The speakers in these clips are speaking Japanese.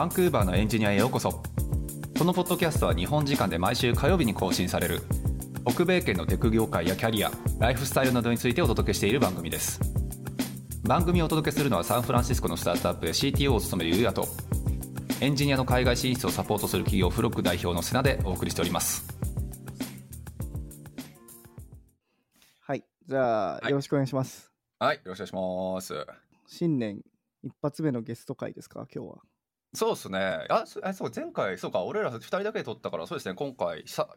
バンクーバーのエンジニアへようこそこのポッドキャストは日本時間で毎週火曜日に更新される北米圏のテク業界やキャリアライフスタイルなどについてお届けしている番組です番組をお届けするのはサンフランシスコのスタートアップで CTO を務めるゆうやとエンジニアの海外進出をサポートする企業フロック代表の瀬名でお送りしておりますはい。じゃあ、はいよろしくお願いします。はいよろしくお願いします新年一発目のゲスト会ですか、今日は。そうですね。あそう前回そうか俺ら2人だけで撮ったからそうですね。今回さ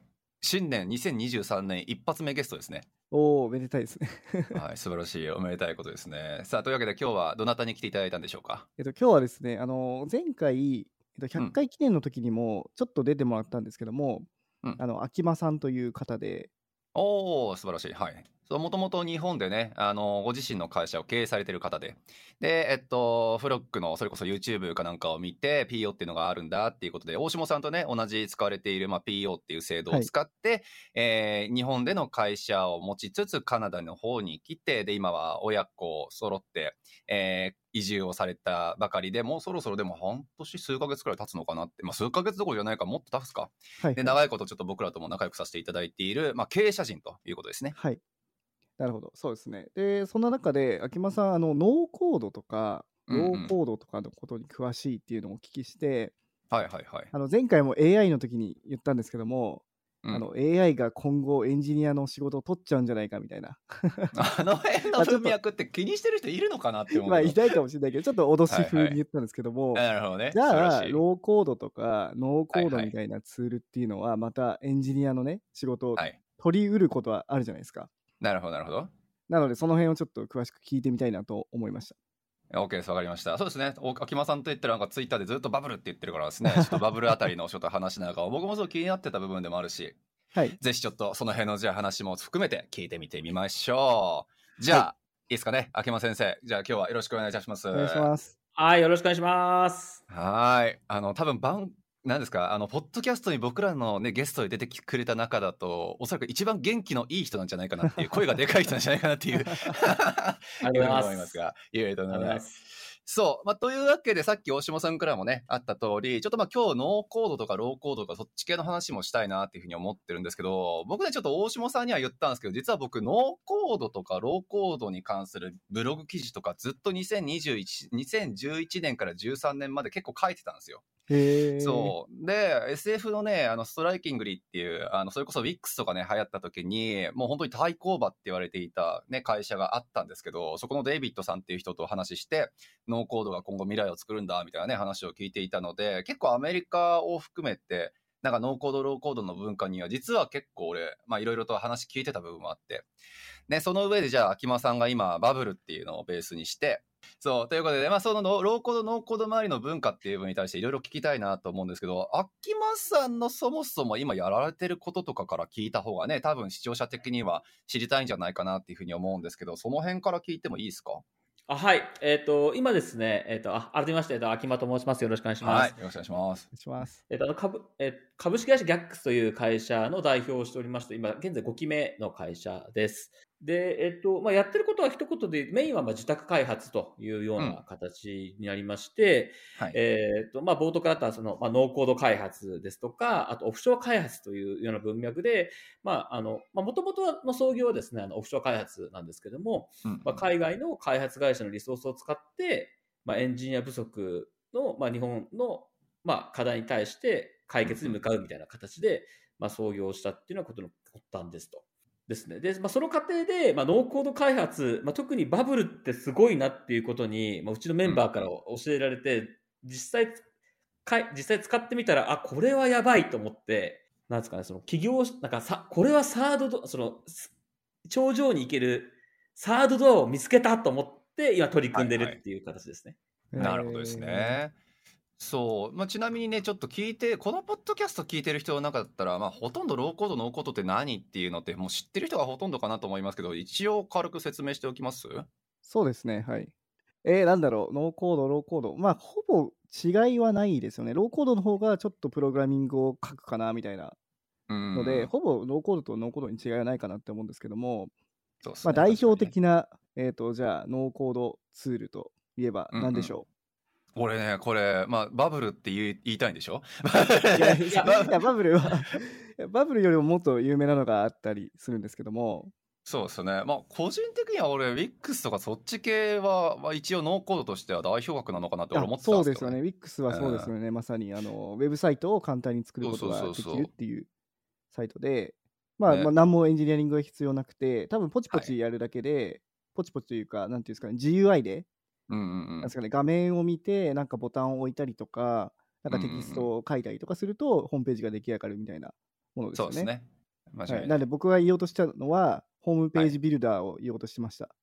新年2023年一発目ゲストですね。おお、めでたいですね。はい素晴らしいおめでたいことですね。さあというわけで今日はどなたに来ていただいたんでしょうか？えっと、今日はですね、あの、前回、えっと、うん。100回記念の時にもちょっと出てもらったんですけども、うん。あの、秋間さんという方で、おお素晴らしい。はいもともと日本でねあのご自身の会社を経営されてる方ででえっとフロックのそれこそ YouTube かなんかを見て PO っていうのがあるんだっていうことで大下さんとね同じ使われている、まあ、PO っていう制度を使って、えー日本での会社を持ちつつカナダの方に来てで今は親子揃って、えー移住をされたばかりでもうそろそろでも半年数ヶ月くらい経つのかなって、まあ、数ヶ月どころじゃないかもっと経つかはい。で長いことちょっと僕らとも仲良くさせていただいている、まあ、経営者陣ということですね。はい。なるほど、そうですね。で、そんな中で、秋間さん、あの、ノーコードとか、うんうんローコードとかのことに詳しいっていうのをお聞きして、はいはいはい。あの前回も AI の時に言ったんですけども、うんあの AI が今後エンジニアの仕事を取っちゃうんじゃないかみたいな あの辺の文脈って気にしてる人いるのかなって思うまあ。いないかもしれないけどちょっと脅し風に言ったんですけども、なるほどね。じゃあ素晴らしいローコードとかノーコードみたいなツールっていうのはまたエンジニアのね仕事をはい。取りうることはあるじゃないですかなるほどなるほど。なのでその辺をちょっと詳しく聞いてみたいなと思いました OK です、わかりました。そうですね。お秋間さんと言ったらなんかツイッターでずっとバブルって言ってるからですね、ちょっとバブルあたりのちょっと話なんかを僕もすごい気になってた部分でもあるし、はいぜひちょっとその辺のじゃあ話も含めて聞いてみてみましょう。じゃあ、、はいいですかね？秋間先生。じゃあ今日はよろしくお願いいたします。お願いしますはい、よろしくお願いします。はーい。あの、多分番、なんですか、あの、ポッドキャストに僕らのね、ゲストで出てくれた中だと、おそらく一番元気のいい人なんじゃないかなっていう、声がでかい人なんじゃないかなっていう、ありがとうございます 思いますが、いえいえとんでもないありがとうございま。す。そう。まあ、というわけで、さっき大島さんからもね、あった通り、ちょっとまあ今日ノーコードとかローコードとかそっち系の話もしたいなっていうふうに思ってるんですけど、僕ね、ちょっと大島さんには言ったんですけど、実は僕、ノーコードとかローコードに関するブログ記事とかずっと2021、2011年から13年まで結構書いてたんですよ。そう。で、SF のね、あの、 Strikingly っていう、あの、それこそ WIX とかね、流行った時に、もう本当に対抗馬って言われていたね、会社があったんですけど、そこのデイビッドさんっていう人と話して、ノーコードが今後未来を作るんだ、みたいなね、話を聞いていたので、結構アメリカを含めて、なんかノーコード、ローコードの文化には、実は結構俺、まあいろいろと話聞いてた部分もあって、ね、その上でじゃあ、秋間さんが今、 Bubble っていうのをベースにして、そう、ということで、まあ、そのノローコード、ノーコード周りの文化っていう部分に対していろいろ聞きたいなと思うんですけど、秋間さんのそもそも今やられてることとかから聞いた方がね、多分視聴者的には知りたいんじゃないかなっていうふうに思うんですけど、その辺から聞いてもいいですか？あはい、えっ、と、今ですね、えっ、と、あ改めまして、えっと、秋間と申します。よろしくお願いします。はい、よろしくお願いします。お願いしますえっと、あの株えー株式会社ギャックスという会社の代表をしておりまして、今、現在5期目の会社です。で、えっと、まあ、やってることは一言で、メインはまあ自宅開発というような形になりまして、はい。えっと、まあ、冒頭からあったその、まあ、ノーコード開発ですとか、あとオフショア開発というような文脈で、まあ、あの、まあ、もともとの創業はですね、あの、オフショア開発なんですけども、うんまあ、海外の開発会社のリソースを使って、まあ、エンジニア不足の、まあ、日本の、まあ、課題に対して解決に向かうみたいな形で、まあ、創業したっていうのはことの発端ですと。ですね。で、まあ、その過程で、まあ、ノーコード開発、まあ、特にバブルってすごいなっていうことに、まあ、うちのメンバーから教えられて、実際かい、実際使ってみたら、あ、これはやばいと思って、なんですかね、その企業、なんかさ、これはサードド、その、す頂上に行けるサードドアを見つけたと思って、今取り組んではいはいるっていう形ですね。なるほどですね。そう、まあ、ちなみにね、ちょっと聞いて、このポッドキャスト聞いてる人の中だったら、まあ、ほとんどローコード、ノーコードって何っていうのって、もう知ってる人がほとんどかなと思いますけど、一応軽く説明しておきます？そうですね、はい。えー、なんだろう、ノーコード、ローコード。まあ、ほぼ違いはないですよね。ローコードの方がちょっとプログラミングを書くかな、みたいなうんので、ほぼノーコードとノーコードに違いはないかなって思うんですけども、ねまあ、代表的な、えっ、と、じゃあ、ノーコードツールといえば何でしょ俺ね、これ、まあ、 Bubble って言い言いたいんでしょ？いやいや Bubble。は Bubble よりももっと有名なのがあったりするんですけども。そうですね。まあ、個人的には俺、ウィックスとかそっち系は、まあ、一応ノーコードとしては代表格なのかなって俺思ってたんそうですけど、ですよね。WIX はそうですよね。まさにあのウェブサイトを簡単に作ることができそうそうそう。そうるっていうサイトで、まあ、ね。まあ何もエンジニアリングが必要なくて、多分ポチポチやるだけで、ポチポチというか、なんていうんですかね、GUI で、うんうんうんなんですかね、画面を見て、なんかボタンを置いたりとか、なんかテキストを書いたりとかすると、ホームページが出来上がるみたいなものですよね。そうですね。間違いは、ないい。なんで僕が言おうとしたのは、ホームページビルダーを言おうとしてました。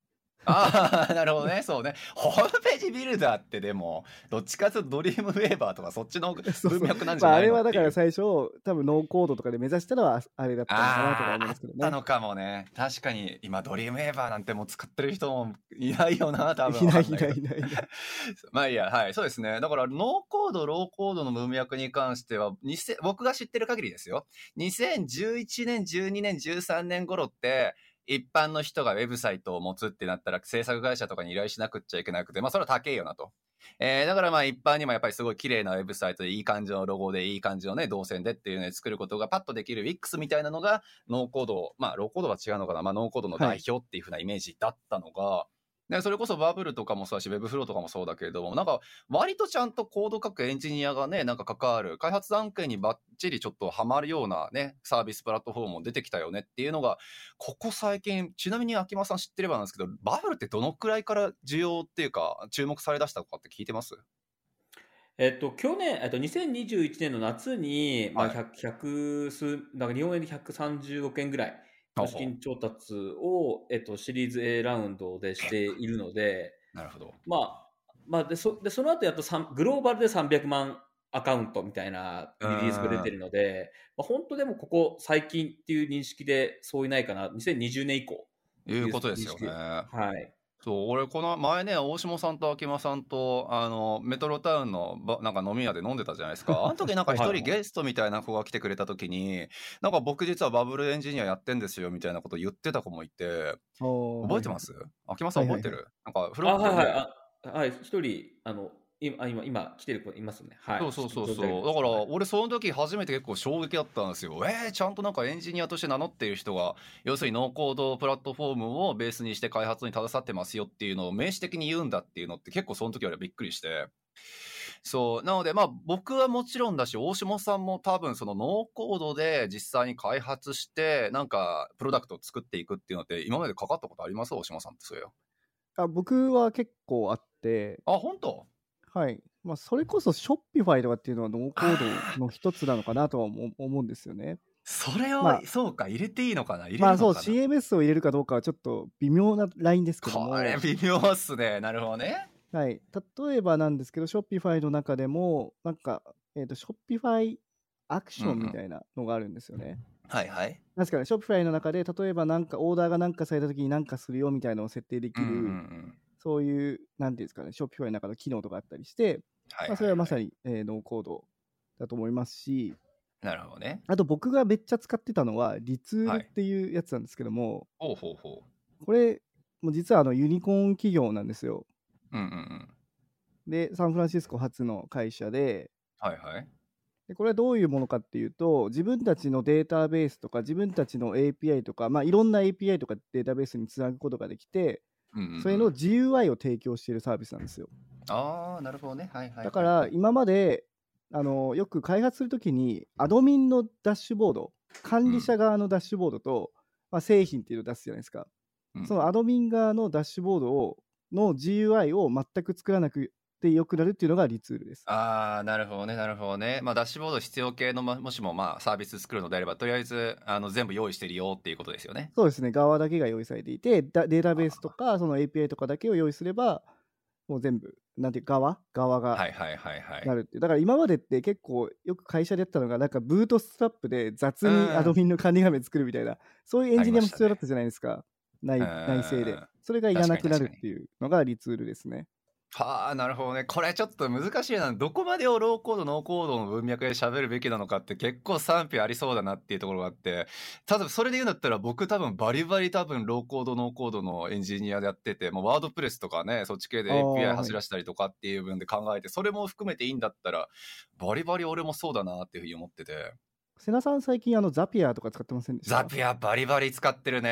ああ、なるほどね。そうね。ホームページビルダーってでも、どっちかというとドリームウェーバーとかそっちの 文脈なんじゃまあ、ないの？あれはだから最初、多分ノーコードとかで目指したのはあれだったのかなとかあ思うんですけどね。ーあったのかもね。確かに今ドリームウェーバーなんてもう使ってる人もいないよな、多分。いないいないいない。まあいいや、はい、そうですね。だから、ノーコード、ローコードの文脈に関しては、2000僕が知ってる限りですよ。2011年、12年、13年頃って、一般の人がウェブサイトを持つってなったら、制作会社とかに依頼しなくっちゃいけなくて、まあそれは高いよなと。えー、だからまあ一般にもやっぱりすごい綺麗なウェブサイトでいい感じのロゴでいい感じのね、動線でっていうので作ることがパッとできる Wix みたいなのがノーコード、まあローコードは違うのかな、まあノーコードの代表っていうふうなイメージだったのが、ね、それこそ Bubble とかもそうだし、 Webflow とかもそうだけれども、なんか割とちゃんとコード書くエンジニアがね、なんか関わる、開発段階にバッチリちょっとハマるようなね、サービスプラットフォームも出てきたよねっていうのが、ここ最近、ちなみに秋間さん知ってればなんですけど、 Bubble ってどのくらいから需要っていうか、注目されだしたとかって聞いてます？えっと、去年、えっと、2021年の夏に、まあ、はい。100、100数、なんか日本円で130億円ぐらいの資金調達を、えっと、シリーズ A ラウンドでしているので、なるほど。まあ、まあ、で、そでその後やっとグローバルで300万アカウントみたいなリリースが出てるので、まあ、本当でもここ最近っていう認識でそういないかな、2020年以降。いうことですよね。はい。そう、俺、この前ね、大下さんと秋間さんと、あの、メトロタウンのば、なんか飲み屋で飲んでたじゃないですか。あの時なんか一はいはい人ゲストみたいな子が来てくれた時に、なんか僕実はバブルエンジニアやってんですよ、みたいなこと言ってた子もいて、覚えてます？秋間さん覚えてる？なんか、フロあ、ットではいはい。あはい、一人、あの、今、今、今来てる子いますね。はい。そうそうそうそう。だからはい、俺その時初めて結構衝撃だったんですよ。えー、ちゃんとなんかエンジニアとして名乗っている人が、要するにノーコードプラットフォームをベースにして開発に携わってますよっていうのを名刺的に言うんだっていうのって結構その時はびっくりして。そう。なので、まあ僕はもちろんだし、大下さんも多分そのノーコードで実際に開発して、なんかプロダクトを作っていくっていうのって今までかかったことあります？大下さんってそういう。あ僕は結構あって、あ、本当？はい。まあ、それこそ Shopify とかっていうのはノーコードの一つなのかなとは思思うんですよね。それを、まあそうか、入れていいのかな入れるまあそう、のかな、CMS を入れるかどうかはちょっと微妙なラインですけども、これ微妙っすね。なるほどね。はい。例えばなんですけど、Shopify の中でも、なんか、えっ、と、Shopify アクションみたいなのがあるんですよね。はいはい。なんですかね、Shopify の中で、例えばなんかオーダーがなんかされた時になんかするよみたいなのを設定できる、うんうんうんそういう、なんていうんですかね、Shopify の中の機能とかあったりして、はいまあ、それはまさに。に、えーノーコードだと思いますし、なるほどね。あと僕がめっちゃ使ってたのは、リツーはいルっていうやつなんですけども、ほうほうほこれ、もう実はあのユニコーン企業なんですよ。う。うんうんうん。で、サンフランシスコ発の会社で、はいはい。でこれはどういうものかっていうと、自分たちのデータベースとか、自分たちの API とか、まあ、いろんな API とかデータベースにつなぐことができて、うんうんうんそれの GUI を提供しているサービスなんですよ。ああ、なるほどね。はいはいはい。だから、今まであのよく開発するときに、アドミンのダッシュボード、管理者側のダッシュボードと、まあ、製品っていうのを出すじゃないですか。うんそのアドミン側のダッシュボードをの GUI を全く作らなくてよくなるっていうのがリツールです。ああ、なるほどね、なるほどね。まあ、ダッシュボード必要系の、まもしも、まあ、サービス作るのであれば、とりあえず、あの、全部用意してるよっていうことですよね。そうですね、側だけが用意されていて、だデータベースとか、その API とかだけを用意すれば、もう全部、なんていうか側？側がはいはいはいはい。なるっていう。だから今までって結構よく会社でやったのが、なんかブートストラップで雑にうんアドミンの管理画面作るみたいな、そういうエンジニアも必要だったじゃないですか、内うん内製で。それがいらなくなるっていうのがリツールですね。はあ、なるほどね。これちょっと難しいな。どこまでをローコード、ノーコードの文脈で喋るべきなのかって結構賛否ありそうだなっていうところがあって、ただそれで言うんだったら僕多分バリバリ多分ローコード、ノーコードのエンジニアでやってて、もうワードプレスとかね、そっち系で API 走らせたりとかっていう分で考えて、それも含めていいんだったら、バリバリ俺もそうだなっていうふうに思ってて。瀬名さん、最近あのザピアとか使ってませんでした？ザピアバリバリ使ってるね。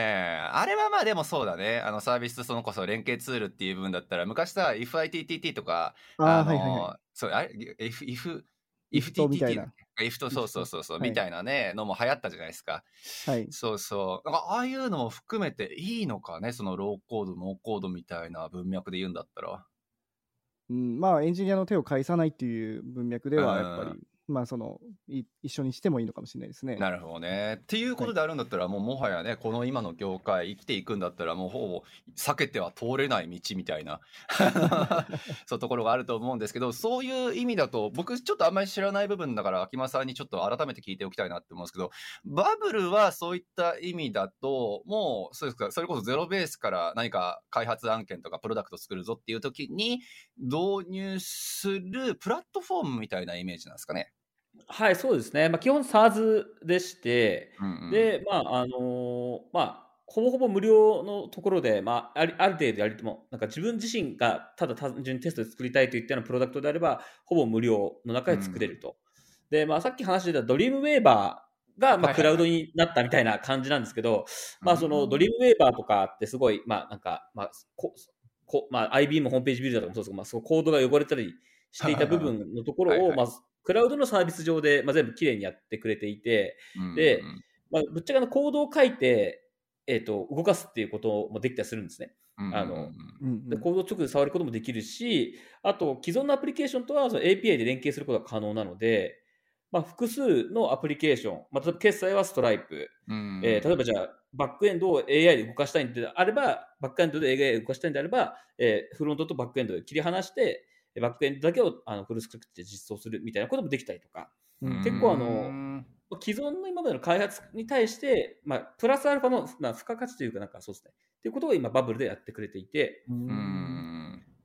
あれはまあでもそうだね。あのサービスそのこそ連携ツールっていう部分だったら、昔さ、IFITTT とか、ああ、のはいはいはい。そう、あれ、if、if、if みたいな。if と、そうそうそうそう、はいみたいなね、のも流行ったじゃないですか。はい。そうそう。なんかああいうのも含めていいのかね、そのローコード、ノーコードみたいな文脈で言うんだったら。うん、まあ、エンジニアの手を介さないっていう文脈では、うんやっぱり、まあ、そのい、一緒にしてもいいのかもしれないですね。なるほどね。っていうことであるんだったら、もうもはやね、この今の業界生きていくんだったら、もうほぼ避けては通れない道みたいな、そういうところがあると思うんですけど、そういう意味だと、僕ちょっとあんまり知らない部分だから、秋間さんにちょっと改めて聞いておきたいなって思うんですけど、バブルはそういった意味だと、もう、そうですか、それこそゼロベースから何か開発案件とかプロダクト作るぞっていう時に導入するプラットフォームみたいなイメージなんですかね。はい、そうですね。まあ、基本 SARS でして、うんうん、で、まあ、あのーまあ、ほぼほぼ無料のところで、まあ、ありある程度やりても、なんか自分自身がただ単純にテストで作りたいといったようなプロダクトであれば、ほぼ無料の中で作れると。で、まあ、さっき話してたドリームウェーバーが、まあ、はいはいはい。クラウドになったみたいな感じなんですけど、まあ、そのドリームウェーバーとかってすごい、まあ、なんか、まあ、ここまあ、IBM ホームページビルダーとかもそうですけど、まあ、そうコードが汚れたりしていた部分のところを、はいはい。まあ、クラウドのサービス上で、まあ、全部きれいにやってくれていて、うんでまあ、ぶっちゃけあのコードを書いて、えー、と動かすっていうこともできたりするんですね。うんあのうん。うんうん。でコードを直で触ることもできるし、あと既存のアプリケーションとはその API で連携することが可能なので、まあ、複数のアプリケーション、まあ、例えば決済はストライプ、うんえー例えばじゃあ、バックエンドを AI で動かしたいんであれば、バックエンドで AI で動かしたいんであれば、えーフロントとバックエンドで切り離して、バックエンドだけをあのフルスクリプトで実装するみたいなこともできたりとか、うん。結構あのうん。既存の今までの開発に対して、まあ、プラスアルファの、まあ、付加価値というか、なんかそうですね。っていうことを今、バブルでやってくれていて、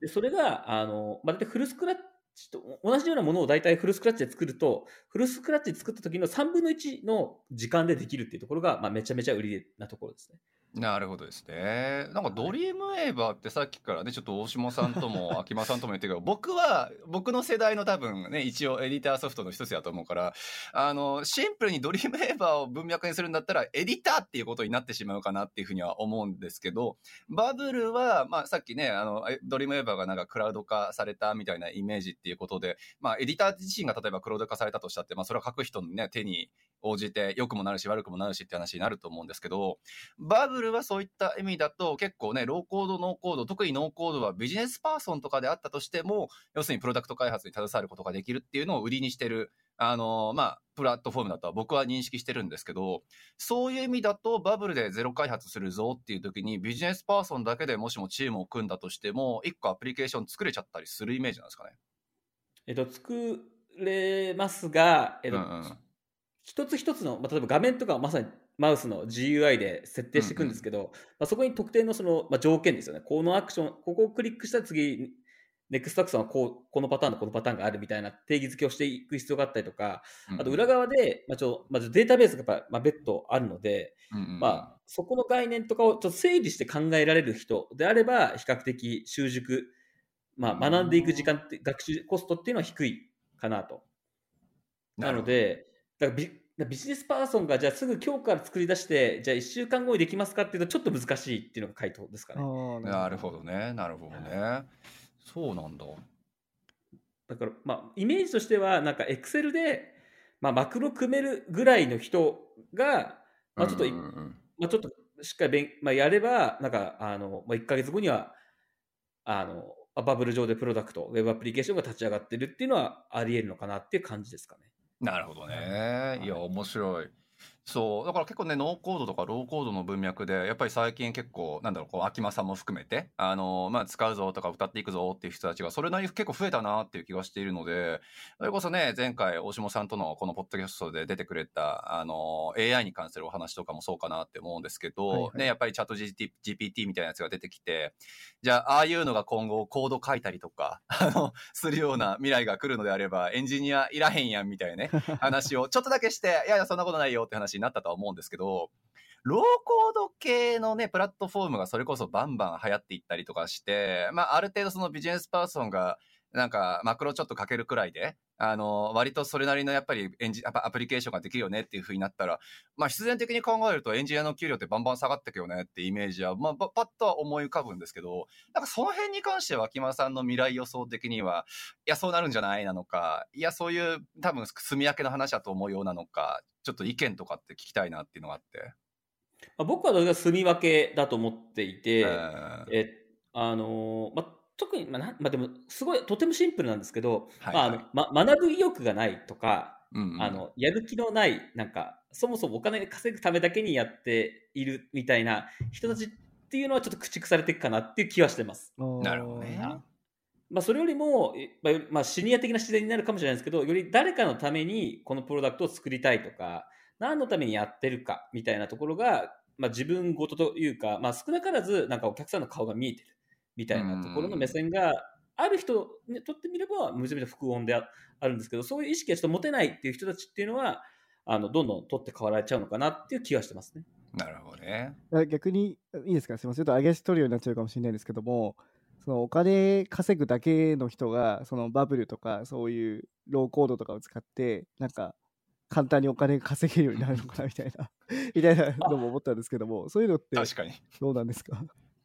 でそれが、あの、まあ、大体フルスクラッチと同じようなものを大体フルスクラッチで作ると、フルスクラッチで作った時の3分の1の時間でできるっていうところが、まあ、めちゃめちゃ売りなところですね。なるほどですね。なんか Dreamweaver ってさっきからね、ちょっと大下さんとも秋間さんとも言ってるけど、僕は、僕の世代の多分ね、一応エディターソフトの一つだと思うから、あの、シンプルに Dreamweaver を文脈にするんだったら、エディターっていうことになってしまうかなっていうふうには思うんですけど、 Bubble は、まあさっきね、あの、え Dreamweaver がなんかクラウド化されたみたいなイメージっていうことで、まあエディター自身が例えばクラウド化されたとしたって、まあそれは書く人のね、手に応じて良くもなるし悪くもなるしって話になると思うんですけど、 Bubble はそういった意味だと結構ね、ローコード、ノーコード、特にノーコードはビジネスパーソンとかであったとしても、要するにプロダクト開発に携わることができるっていうのを売りにしてる、あのまあ、プラットフォームだとは僕は認識してるんですけど、そういう意味だと Bubble でゼロ開発するぞっていう時にビジネスパーソンだけでもしもチームを組んだとしても、一個アプリケーション作れちゃったりするイメージなんですかね。えっと、作れますが、えっと、うんうん一つ一つの、まあ、例えば画面とかはまさにマウスの GUI で設定していくんですけど、まあ、そこに特定のその、まあ、条件ですよね。このアクション、ここをクリックしたら次、ネクストアクションはこうこのパターンとこのパターンがあるみたいな定義付けをしていく必要があったりとか、あと裏側で、まあ、ちょまずデータベースがやっぱ、まあ、別途あるので、うんうんまあ、そこの概念とかをちょっと整理して考えられる人であれば、比較的習熟、まあ、学ん。でいく時間って、学習コストっていうのは低いかなと。なので、だからビビジネスパーソンがじゃあすぐ今日から作り出して、じゃあ1週間後にできますかっていうと、ちょっと難しいっていうのが回答ですかあね。ーなるほどね、なるほどね。そうなんだ。だから、まあ、イメージとしては、なんか Excel で、まあ、マクロ組めるぐらいの人が、まあ、ちょっとい、うんうんうんまあ、ちょっとしっかり勉、まあ、やれば、なんか、あの、まあ、1ヶ月後には、あの、まあバブル上でプロダクト、ウェブアプリケーションが立ち上がってるっていうのはあり得るのかなっていう感じですかね。なるほどね。いや、面白い。そう。だから結構ね、ノーコードとかローコードの文脈で、やっぱり最近結構、なんだろう、こう、秋間さんも含めて、あの、まあ、使うぞとか歌っていくぞっていう人たちが、それなりに結構増えたなっていう気がしているので、それこそね、前回、大下さんとのこのポッドキャストで出てくれた、あの、AI に関するお話とかもそうかなって思うんですけど、はいはいね、やっぱりチャット GPT みたいなやつが出てきて、じゃあ、ああいうのが今後コード書いたりとか、あの、するような未来が来るのであれば、エンジニアいらへんやんみたいなね、話をちょっとだけして、いやいや、そんなことないよって話になったとは思うんですけど、ローコード系のね、プラットフォームがそれこそバンバン流行っていったりとかして、まあ、ある程度そのビジネスパーソンが、なんか、マクロちょっとかけるくらいで、あの、割とそれなりのやっぱりエンジ、やっぱアプリケーションができるよねっていう風になったら、まあ、必然的に考えるとエンジニアの給料ってバンバン下がってくよねってイメージは、まあ、パパッとは思い浮かぶんですけど、なんかその辺に関しては、秋間さんの未来予想的には、いや、そうなるんじゃないなのか、いや、そういう多分、住み分けの話だと思うようなのか、ちょっと意見とかって聞きたいなっていうのがあって。まあ僕はどれが住み分けだと思っていて、えーえあのーまあ、特に、まあなまあ、でもすごいとてもシンプルなんですけど、はいまああのま、学ぶ意欲がないとか、うんうんあのやる気のないなんかそもそもお金稼ぐためだけにやっているみたいな人たちっていうのはちょっと駆逐されていくかなっていう気はしてます。なるほどね。まあ、それよりも、えまあシニア的な自然になるかもしれないですけど、より誰かのためにこのプロダクトを作りたいとか、何のためにやってるかみたいなところが、まあ、自分ごとというか、まあ、少なからずなんかお客さんの顔が見えてるみたいなところの目線がある人にとってみれば、むちゃめちゃ副音でああるんですけど、そういう意識がちょっと持てないっていう人たちっていうのは、あのどんどん取って代わられちゃうのかなっていう気はしてますね。なるほどね。あ逆にいいですか？すみませんちょっと上げ足取るようになっちゃうかもしれないですけどもそのお金稼ぐだけの人がそのバブルとかそういうローコードとかを使ってなんか簡単にお金が稼げるようになるのかなみたいなみたいなのも思ったんですけどもそういうのって確かに。どうなんですか？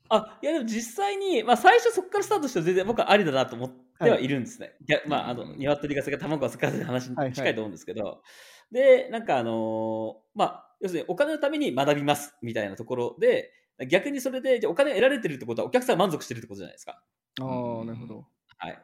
あいやでも実際に、まあ、最初そこからスタートして全然僕はありだなと思ってはいるんですね。いやまあ、あのうん鶏が卵が先かの話にはいはい近いと思うんですけど、で、なんかあのーまあ、要するにお金のために学びますみたいなところで、逆にそれでじゃあお金が得られてるってことはお客さんが満足してるってことじゃないですか。あうんあなるほどはい。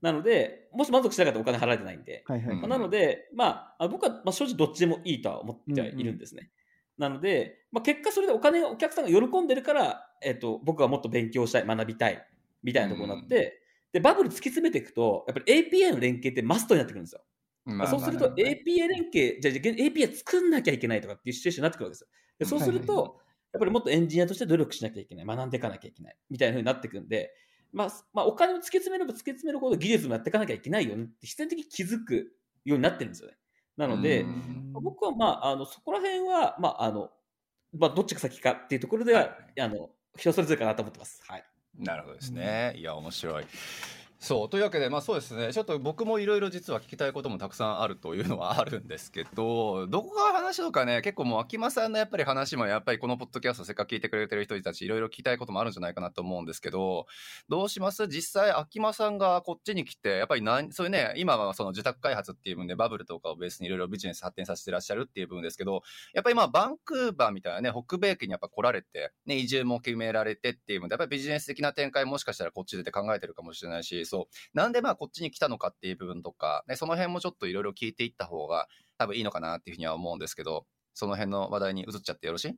なので、もし満足しなかったらお金払われてないんで、はいはい、うんまあなので、まあ、あ僕はまあ正直どっちでもいいとは思ってはいるんですね。なので、まあ、結果それでお金をお客さんが喜んでるから、えっと僕はもっと勉強したい学びたいみたいなところになって、でバブル突き詰めていくとやっぱり API の連携ってマストになってくるんですよ。まあそうすると API 連携じゃあじゃあ API 作んなきゃいけないとかっていうシチュエーションになってくるわけですよ。でそうすると、はいやっぱりもっとエンジニアとして努力しなきゃいけない学んでいかなきゃいけないみたいな風になってくるんで、まあまあ、お金を突き詰めれば突き詰めるほど技術もやっていかなきゃいけないよねって必然的に気づくようになってるんですよね。なので、うん僕は、まあ、あのそこら辺は、まああのまあ、どっちが先かっていうところでは、はいあの人それぞれかなと思ってます。はい、なるほどですね。いや、面白い。そう。というわけで、まあそうですね、ちょっと僕もいろいろ実は聞きたいこともたくさんあるというのはあるんですけど、どこから話しようかね、結構もう秋間さんのやっぱり話もやっぱりこのポッドキャストせっかく聞いてくれてる人たちいろいろ聞きたいこともあるんじゃないかなと思うんですけど、どうします？実際秋間さんがこっちに来て、やっぱり何、そういうね、今はその受託開発っていう分でバブルとかをベースにいろいろビジネス発展させてらっしゃるっていう部分ですけど、やっぱりまあバンクーバーみたいなね、北米圏にやっぱ来られて、ね、移住も決められてっていうので、やっぱりビジネス的な展開もしかしたらこっちでて考えてるかもしれないし、そう、なんでまあこっちに来たのかっていう部分とか、ね、その辺もちょっといろいろ聞いていった方が多分いいのかなっていうふうには思うんですけど、その辺の話題に移っちゃってよろしい？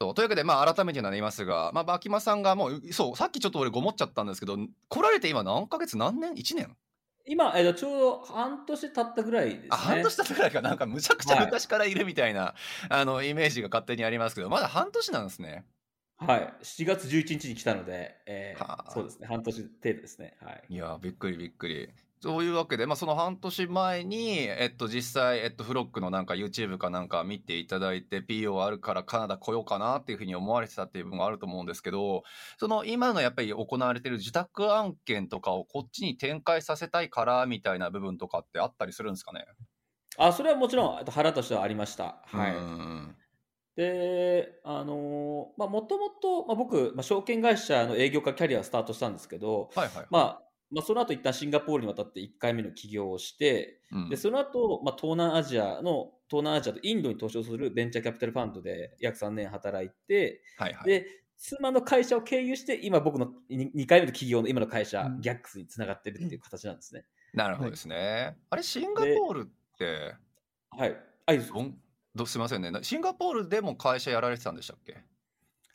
そうというわけで、まあ、改めてになりますが、まあ、秋間さんがもう、そう、さっきちょっと俺ごもっちゃったんですけど、来られて今何ヶ月何年 ?1 年？今、えっとちょうど半年経ったぐらいですね。あ、半年経ったぐらいかなんかむちゃくちゃ昔からいるみたいな、あの、イメージが勝手にありますけど、まだ半年なんですね。はい、7月11日に来たので、えーはあ。そうですね、半年程度ですね。はい、いやーびっくりびっくり。そういうわけで、まあ、その半年前に、えっと、実際、えっと、フロックのなんか YouTube かなんか見ていただいて、PO あるからカナダ来ようかなっていうふうに思われてたっていう部分があると思うんですけど、その今のやっぱり行われてる受託案件とかをこっちに展開させたいからみたいな部分とかってあったりするんですかね？あそれはもちろんえっと腹としてはありました。はい、うんで、あのーまあ、もともと、まあ、僕、まあ、証券会社の営業家キャリアをスタートしたんですけど、はいはい。まあ、まあ、その後一旦シンガポールに渡って1回目の起業をして、うんで、その後、まあ、東南アジアの、東南アジアとインドに投資をするベンチャーキャピタルファンドで約3年働いて、はいはい。で、妻の会社を経由して、今僕の 2, 回目の起業の今の会社、うんギャックスにつながってるっていう形なんですね。なるほどですね。あれ、シンガポールって、はい。あ、いいですどんどすみませんね。シンガポールでも会社やられてたんでしたっけ？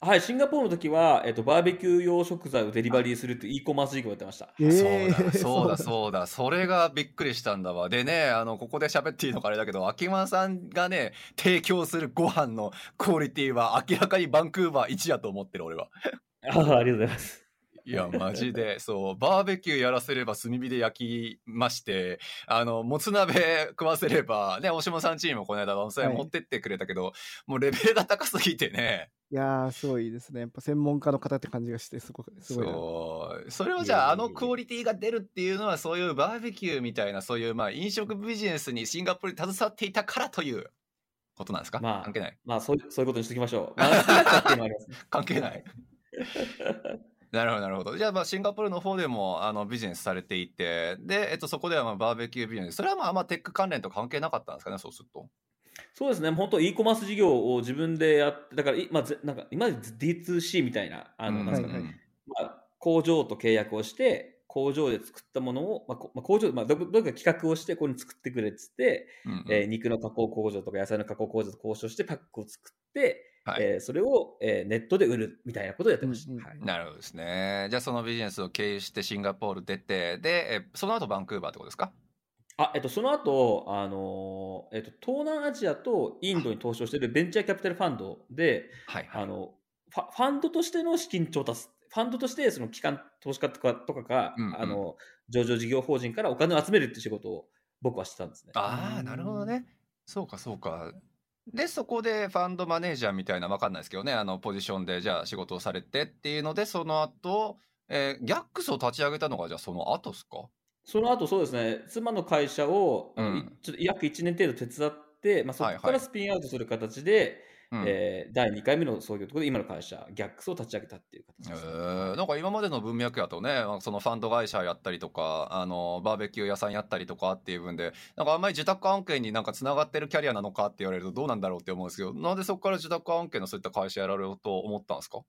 はい、シンガポールの時は、えっと、バーベキュー用食材をデリバリーするって e コマース事業をやってました。えーそうだ、そうだ、そうだ。それがびっくりしたんだわ。でね、あの、ここで喋っていいのかあれだけど、秋間さんがね、提供するご飯のクオリティは明らかにバンクーバー1やと思ってる、俺は。ああありがとうございます。いや、マジで、そう、バーベキューやらせれば炭火で焼きまして、あの、もつ鍋食わせれば、ね、大島さんチームもこの間、それはい持ってってくれたけど、もうレベルが高すぎてね、いやー、すごいですね。やっぱ専門家の方って感じがして、すごく、すごいな。そう。それをじゃあ、あのクオリティが出るっていうのは、そういうバーベキューみたいな、そういう、まあ、飲食ビジネスにシンガポールに携わっていたからということなんですか、まあ関係ないまあそう、そういうことにしておきましょう。関係ない。なるほど、なるほど。じゃあ、まあ、シンガポールの方でも、あの、ビジネスされていて、で、えっと、そこでは、まあ、バーベキュービジネス。それは、まあ、あんまテック関連と関係なかったんですかね、そうすると。そうですね、本当 e コマース事業を自分でやって、だから、いまあ、ぜなんか今まで D2C みたいな、あの、うんなんですかね、はいまあ、工場と契約をして、工場で作ったものを、まあこまあ、工場、まあ、どこか企画をして、これに作ってくれっつって、うんうんえー肉の加工工場とか野菜の加工工場と交渉してパックを作って、はいえーそれを、えーネットで売るみたいなことをやってました。うんうんはいなるほどですね。じゃあ、そのビジネスを経由してシンガポール出て、で、えその後バンクーバーってことですか？あ、えっと、その後、あのーえっと、東南アジアとインドに投資をしているベンチャーキャピタルファンドで、はい、はい。あのファファンドとしての資金調達、ファンドとしてその機関投資家とかとかが、うんうんあの上場事業法人からお金を集めるって仕事を僕はしてたんですね。ああ、なるほどね。そうか、そうか。で、そこでファンドマネージャーみたいな、わかんないですけどね、あの、ポジションで、じゃあ仕事をされてっていうので、その後、えーギャックスを立ち上げたのが、じゃあその後ですか？その後そうですね、妻の会社を、うん。いちょっと約1年程度手伝って、まあ、そこからスピンアウトする形で、うん。えー第2回目の創業ということで、今の会社、ギャックスを立ち上げたっていう形えですね、ー。なんか今までの文脈やとね、そのファンド会社やったりとか、あの、バーベキュー屋さんやったりとかっていう分で、なんかあんまり自宅案件になんか繋がってるキャリアなのかって言われるとどうなんだろうって思うんですけど、なんでそこから自宅案件のそういった会社やられようと思ったんですか？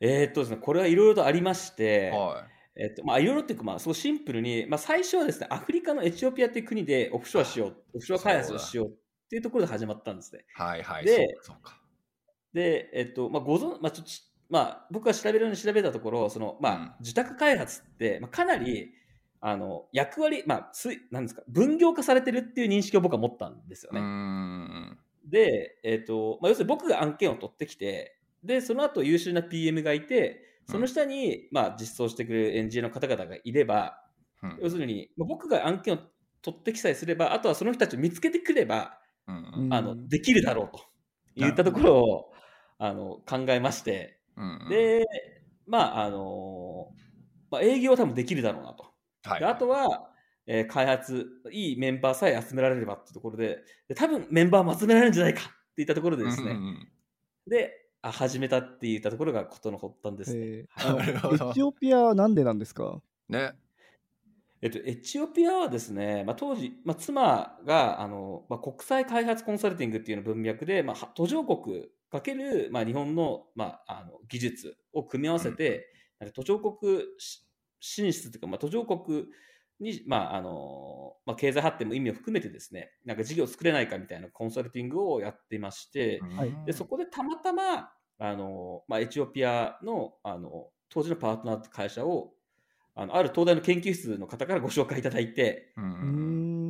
えーっとですね、これはいろいろとありまして、はえっとまあ、いろいろっていうか、まあ、そうシンプルに、まあ、最初はですね、アフリカのエチオピアっていう国でオフショアしよう、オフショア開発をしようっていうところで始まったんですね。い。はいはい。で。で、えっと、まあ、ご存、まあ、ちょっとし、まあ、僕が調べるように調べたところ、その、まあ、うん受託開発って、まあ、かなり、あの、役割、まあ、す、なんですか、分業化されてるっていう認識を僕は持ったんですよね。ん。で、えっと、まあ、要するに僕が案件を取ってきて、で、その後優秀な PM がいて、その下に、まあ、実装してくれるエンジニアの方々がいれば、うん要するに、まあ僕が案件を取ってきさえすれば、あとはその人たちを見つけてくれば、あのできるだろうと言ったところをあの考えまして、うんうん、で、まあ、あのまあ、営業は多分できるだろうなと。はい。であとは、えー開発、いいメンバーさえ集められればってところで、で多分メンバーも集められるんじゃないかっていったところでですね、うんうんうん。で、あ始めたって言ったところが事の発端ですね。えはいー エチオピアはなんでなんですか？ね。えっと、エチオピアはですね、まあ、当時、まあ、妻があの、まあ、国際開発コンサルティングっていうの文脈で、まあ、は途上国かける、まあ、日本の,、まあ、あの技術を組み合わせて、なんか途上国し進出というか、まあ、途上国に、まああのまあ、経済発展も意味を含めてですね、なんか事業を作れないかみたいなコンサルティングをやっていまして、はい。でそこでたまたまあの、まあ、エチオピアのあの当時のパートナーって会社をあのある東大の研究室の方からご紹介いただいて、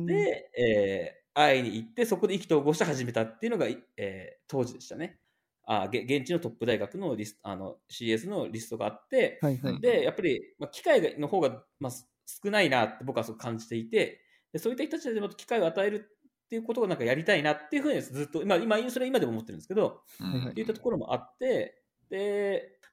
で、えー会いに行ってそこで意気投合して始めたっていうのが、いえー当時でしたね。あげ現地のトップ大学のリスあの CS のリストがあって、はいはい。でやっぱり、まあ、機会の方が、まあ、す少ないなって僕はそう感じていてでそういった人たちにも機会を与えるっていうことをなんかやりたいなっていうふうにずっと今今それは今でも思ってるんですけど、うんはいっていったところもあって、で、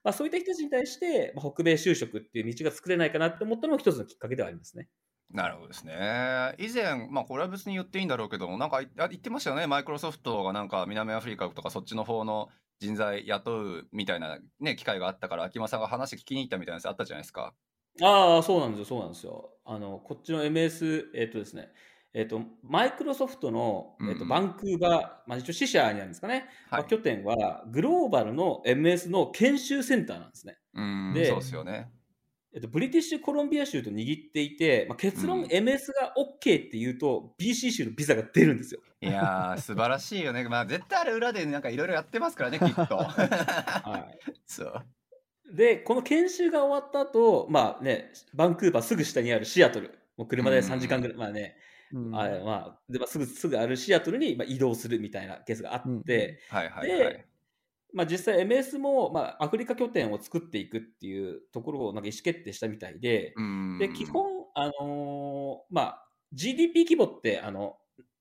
まあ、そういった人たちに対して、まあ、北米就職っていう道が作れないかなって思ったのも一つのきっかけではありますね。なるほどですね。以前、まあこれは別に言っていいんだろうけど、なんか言ってましたよね。マイクロソフトがなんか南アフリカとかそっちの方の人材雇うみたいなね、機会があったから、秋間さんが話聞きに行ったみたいなやつあったじゃないですか。ああ、そうなんですよ、そうなんですよ。あの、こっちの MS、えっ、とですね、えっ、と、マイクロソフトの、えっとうんバンクーバー、まあ、一応支社になるんですかね、まはいあ、拠点はグローバルの MS の研修センターなんですね。うん、でそうですよね。えっと、ブリティッシュコロンビア州と握っていて、まあ、結論うん MS が OK って言うと、BC 州のビザが出るんですよ。いやー、素晴らしいよね。まあ、絶対あれ裏でなんかいろいろやってますからね、きっと。はいそう。で、この研修が終わった後、まあね、バンクーバーすぐ下にあるシアトル、もう車で3時間ぐらい、まあね、うん。あまあ、でまあ、すぐすぐあるシアトルにまあ移動するみたいなケースがあって、はいはいはい。で。まあ、実際 MS も、まあ、アフリカ拠点を作っていくっていうところをなんか意思決定したみたいで、うんで基本、あのーまあ、GDP 規模ってあの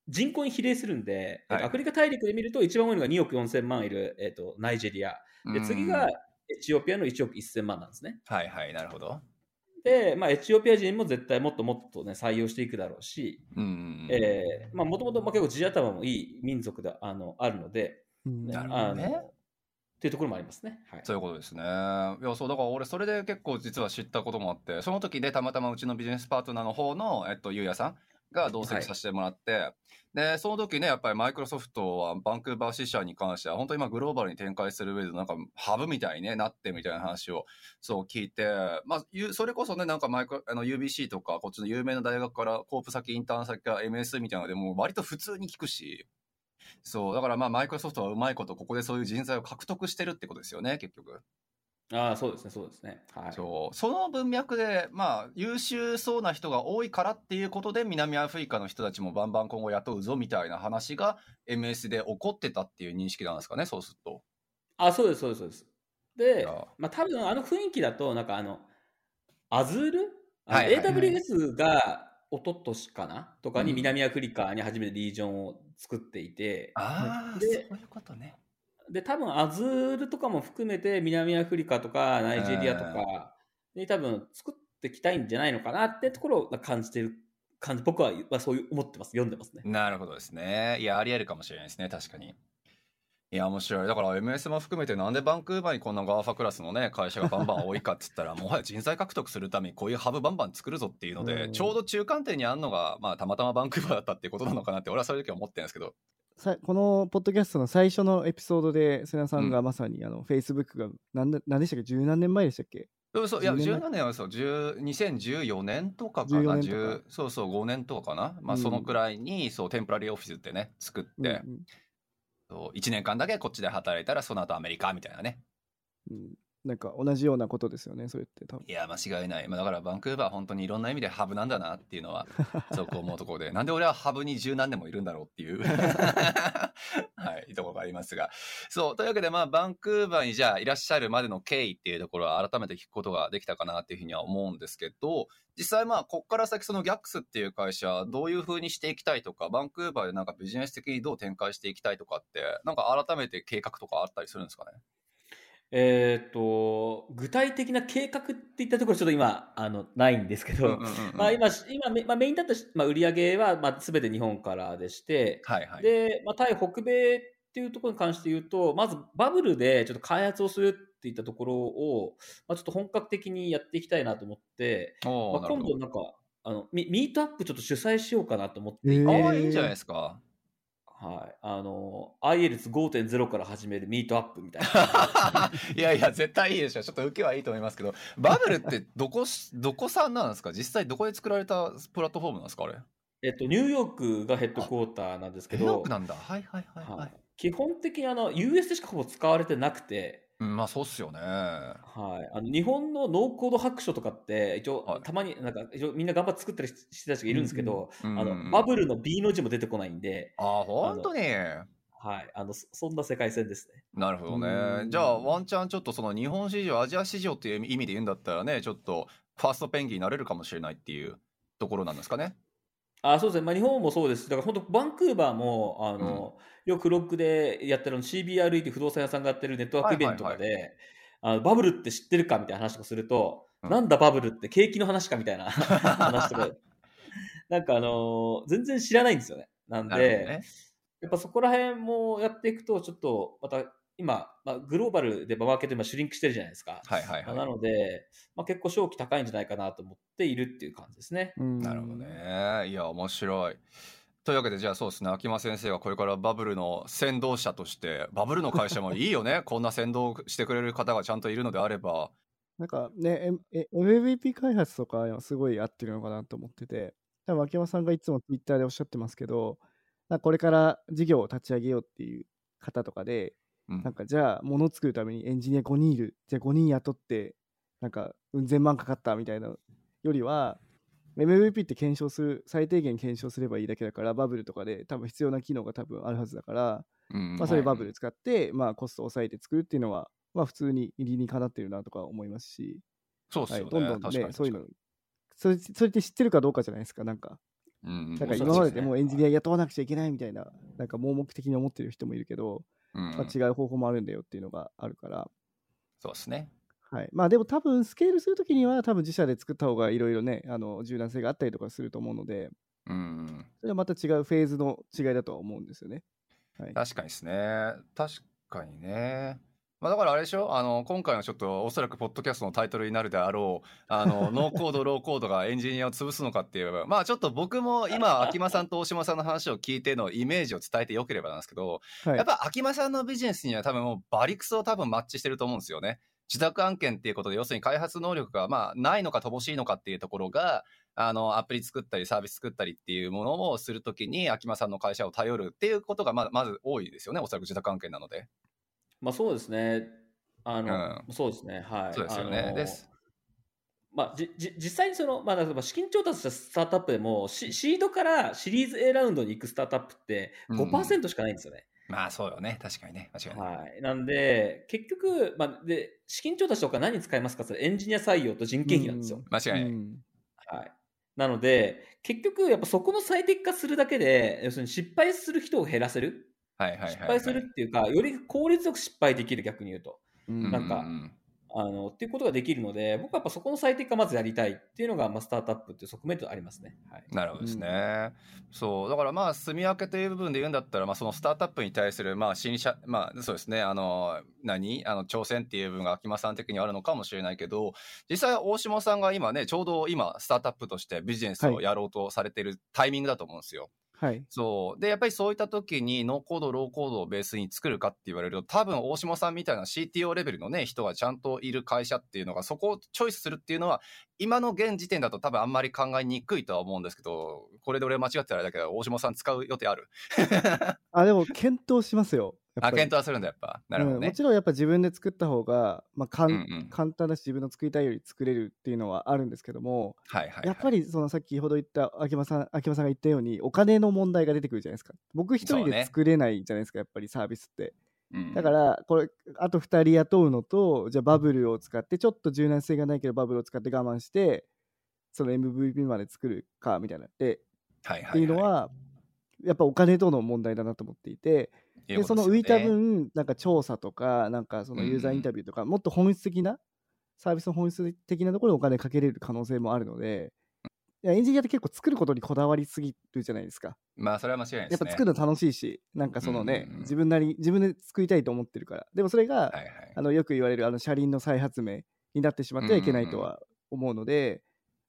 人口に比例するんで、はい。アフリカ大陸で見ると一番多いのが2億4000万いる、えっとナイジェリア。で次がうんエチオピアの1億1000万なんですね。はいはい、なるほど。で、まあ、エチオピア人も絶対もっともっと、ね、採用していくだろうし、もともと結構地頭もいい民族であのあるので、うんなるほどねっていうところもありますね。はい、そういうことですね。いや、そう、だから俺、それで結構実は知ったこともあって、その時でたまたまうちのビジネスパートナーの方の、えっと、ゆうやさんが同席させてもらって、で、その時ね、やっぱりマイクロソフトはバンクーバー支社に関しては、本当に今グローバルに展開する上で、なんかハブみたいに、ね、なってみたいな話を、そう聞いて、まあ、ゆそれこそね、なんかマイクロ、あの UBC とか、こっちの有名な大学から、コープ先、インターン先から MS みたいなので、もう割と普通に聞くし、そう、だからまあ、マイクロソフトはうまいこと、ここでそういう人材を獲得してるってことですよね、結局。ああ、そうですね、そうですね。はい、そうその文脈で、まあ、優秀そうな人が多いからっていうことで、南アフリカの人たちもバンバン今後雇うぞみたいな話が MS で起こってたっていう認識なんですかね、そうすると。あ、そうです、そうです、そうです。いでや、まあ、多分あの雰囲気だと、なんかあの、アズール？はい AWS が一昨年かな？とかにうん南アフリカに初めてリージョンを作っていて、ああ、でそういうことね。で、多分アズールとかも含めて南アフリカとかナイジェリアとかに多分作っていきたいんじゃないのかなってところを感じてる感じ、僕はまあそういう思ってます、読んでますね。なるほどですね。いや、あり得るかもしれないですね、確かに。いや、面白い。だから MS も含めて、なんでバンクーバーにこんな GAFA クラスのね、会社がバンバン多いかって言ったら、もはや人材獲得するためにこういうハブバンバン作るぞっていうので、うんちょうど中間点にあるのが、まあ、たまたまバンクーバーだったっていうことなのかなって、俺はそういう時は思ってるんですけど。さこのポッドキャストの最初のエピソードで、瀬名さんがまさに、あの Facebook が何で何でしたっけ？十何年前でしたっけ？そうそういや、10年前。17年はそう、10 2014年とかかな、14年とか。10そうそう、5年とかかな？まあ、うん。そのくらいに、そう、テンプラリーオフィスってね、作って、う1年間だけこっちで働いたら、その後アメリカみたいなね。なんか同じようなことですよね、それって多分。いや、間違いない。まあ、だから、バンクーバー本当にいろんな意味でハブなんだなっていうのは、そこ思うところで、なんで俺はハブに十何年もいるんだろうっていう、はい、ところがありますが。そう、というわけで、まあ、バンクーバーにじゃあいらっしゃるまでの経緯っていうところは改めて聞くことができたかなっていうふうには思うんですけど、実際まあ、こっから先そのギャックスっていう会社、どういうふうにしていきたいとか、バンクーバーでなんかビジネス的にどう展開していきたいとかって、なんか改めて計画とかあったりするんですかね？えっ、と、具体的な計画っていったところちょっと今、あの、ないんですけど、うんうんうんうんまあ今、今メまあ、メインだったし、まあ、売り上げは、まあ、全て日本からでして、はいはい。で、まあ、対北米っていうところに関して言うと、まずバブルでちょっと開発をするっていったところを、まあ、ちょっと本格的にやっていきたいなと思って、まあ、今度なんか、あのミミートアップちょっと主催しようかなと思っていて、えーああ、いいんじゃないですか。はい、あの IELTS5.0 から始めるミートアップみたいな。いやいや、絶対いいでしょ。ちょっと受けはいいと思いますけど、バブルってどこし、どこさんなんですか？実際どこで作られたプラットフォームなんですかあれ？えっと、ニューヨークがヘッドクォーターなんですけどニューヨーク、なんだ。はいはいはいははいい。基本的にあの US でしかほぼ使われてなくて、うん、まあそうっすよね。はい、あの日本のノーコード白書とかって一応、はいたまになんか一応みんな頑張って作ったりししてた人がいるんですけど、うんあのバブルの B の字も出てこないんで、ああ、本当に。はい、あのそそんな世界線ですね。なるほどねう。んじゃあ、ワンチャンちょっとその日本市場、アジア市場っていう意味で言うんだったらね、ちょっとファーストペンギンになれるかもしれないっていうところなんですかね。あそうですね、まあ、日本もそうです。だから本当バンクーバーもあの、よくロックでやってる CBRE って不動産屋さんがやってるネットワークイベントとかで、あのバブルって知ってるかみたいな話とかすると、うん。なんだバブルって景気の話かみたいな 話とか。なんかあの全然知らないんですよね。なんで、ね。やっぱそこら辺もやっていくとちょっとまた今、まあ、グローバルでマーケット今シュリンクしてるじゃないですか、はいはいは。ないので、まあ、結構正気高いんじゃないかなと思っているっていう感じですね。うんなるほど。ね。いや、面白い。というわけで、じゃあそうですね、秋間先生がこれからバブルの先導者として、バブルの会社もいいよね、こんな先導してくれる方がちゃんといるのであれば、なんかね、MVP 開発とかはすごい合ってるのかなと思ってて、多分秋山さんがいつも Twitter でおっしゃってますけど、これから事業を立ち上げようっていう方とかで、うん。なんかじゃあ物を作るためにエンジニア5人いる、じゃあ5人雇って、なんかうん千万かかったみたいなよりは、MVP って検証する、最低限検証すればいいだけだから、バブルとかで多分必要な機能が多分あるはずだから、うんまあ、それはいバブル使って、まあ、コストを抑えて作るっていうのは、まあ、普通に理にかなってるなとか思いますし、はい、そうっすよね。どんどんねそういうの、それそれって知ってるかどうかじゃないですか、なんか。うんうん。なんか今まででもうエンジニア雇わなくちゃいけないみたいな、なんか盲目的に思ってる人もいるけど、うんまあ、違う方法もあるんだよっていうのがあるから、そうですね。はい。まあでも多分スケールするときには多分自社で作った方がいろいろね、あの柔軟性があったりとかすると思うので、うんうん。それはまた違うフェーズの違いだとは思うんですよね。はい。確かにですね。確かにね。まあだからあれでしょ？あの、今回のちょっとおそらくポッドキャストのタイトルになるであろう、あの、ノーコード、ローコードがエンジニアを潰すのかっていう、まあちょっと僕も今、秋間さんと大島さんの話を聞いてのイメージを伝えてよければなんですけど、はいやっぱ秋間さんのビジネスには多分もうバリクソを多分マッチしてると思うんですよね。自宅案件っていうことで、要するに開発能力がまあないのか乏しいのかっていうところが、あの、アプリ作ったりサービス作ったりっていうものをするときに、秋間さんの会社を頼るっていうことがままず多いですよね。おそらく自宅案件なので。まあそうですね。あの、うそうですね。はい。そうですよねですまあ、じじ実際にその、まあ、例えば資金調達したスタートアップでもシ、シードからシリーズ A ラウンドに行くスタートアップってうん5%しかないんですよね。まあそうよね。確かにね。間違いない。はい。なんで、結局、まあ、で、資金調達とか何に使いますかって言ったらエンジニア採用と人件費なんですよ。間違いない。うんはい。なので、結局、やっぱそこの最適化するだけで、要するに失敗する人を減らせる。はいはいはい、はい。失敗するっていうか、より効率よく失敗できる、逆に言うと。うんなんかううあの、っていうことができるので、僕はやっぱそこの最適化まずやりたいっていうのが、まあ、スタートアップっていう側面ではありますね。はい。なるほどですね。そう。だからまあ、住み分けという部分で言うんだったら、まあ、そのスタートアップに対する、まあ、新社、まあ、そうですね、あの、何？あの、挑戦っていう部分が秋間さん的にはあるのかもしれないけど、実際、大下さんが今ね、ちょうど今、スタートアップとしてビジネスをやろうとされてるタイミングだと思うんですよ。はい。そう。で、やっぱりそういった時にノーコード、ローコードをベースに作るかって言われると、多分大下さんみたいな CTO レベルのね、人がちゃんといる会社っていうのが、そこをチョイスするっていうのは、今の現時点だと多分あんまり考えにくいとは思うんですけど、これで俺間違ってたらだけど、大下さん使う予定ある？あ、でも検討しますよ。あ、検討はするんだ、やっぱ。なるほどね。うんも。ちろんやっぱ自分で作った方が、まあかんうんうん。簡単だし自分の作りたいより作れるっていうのはあるんですけども、はいはい、はい。やっぱりそのさっきほど言った秋葉さん秋葉さんが言ったようにお金の問題が出てくるじゃないですか。僕一人で作れないじゃないですか、やっぱりサービスって。うん、だからこれあと2人雇うのとじゃあバブルを使ってちょっと柔軟性がないけどバブルを使って我慢してその MVP まで作るかみたいな。ではいはい、はい、っていうのはやっぱお金との問題だなと思っていていでその浮いた分、分なんか調査とかなんかそのユーザーインタビューとか、もっと本質的なサービスの本質的なところにお金かけれる可能性もあるのでいやエンジニアって結構作ることにこだわりすぎるじゃないですか。まあ、それは間違いないですね。やっぱ作るの楽しいしなんかそのね、うんうんうん。自分なり自分で作りたいと思ってるから。でもそれが、はいはい。あのよく言われるあの車輪の再発明になってしまってはいけないとは思うので、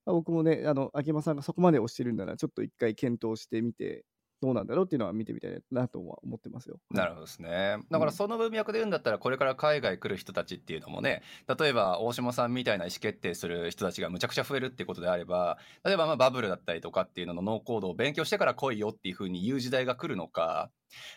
まあ僕もねあの秋山さんがそこまで推してるんならちょっと一回検討してみてどうなんだろうっていうのは見てみたいなとは思ってますよ。なるほどですね。だからその文脈で言うんだったら、これから海外来る人たちっていうのもね、例えば大島さんみたいな意思決定する人たちがむちゃくちゃ増えるっていうことであれば、例えばまあバブルだったりとかっていうののノーコードを勉強してから来いよっていうふうに言う時代が来るのか、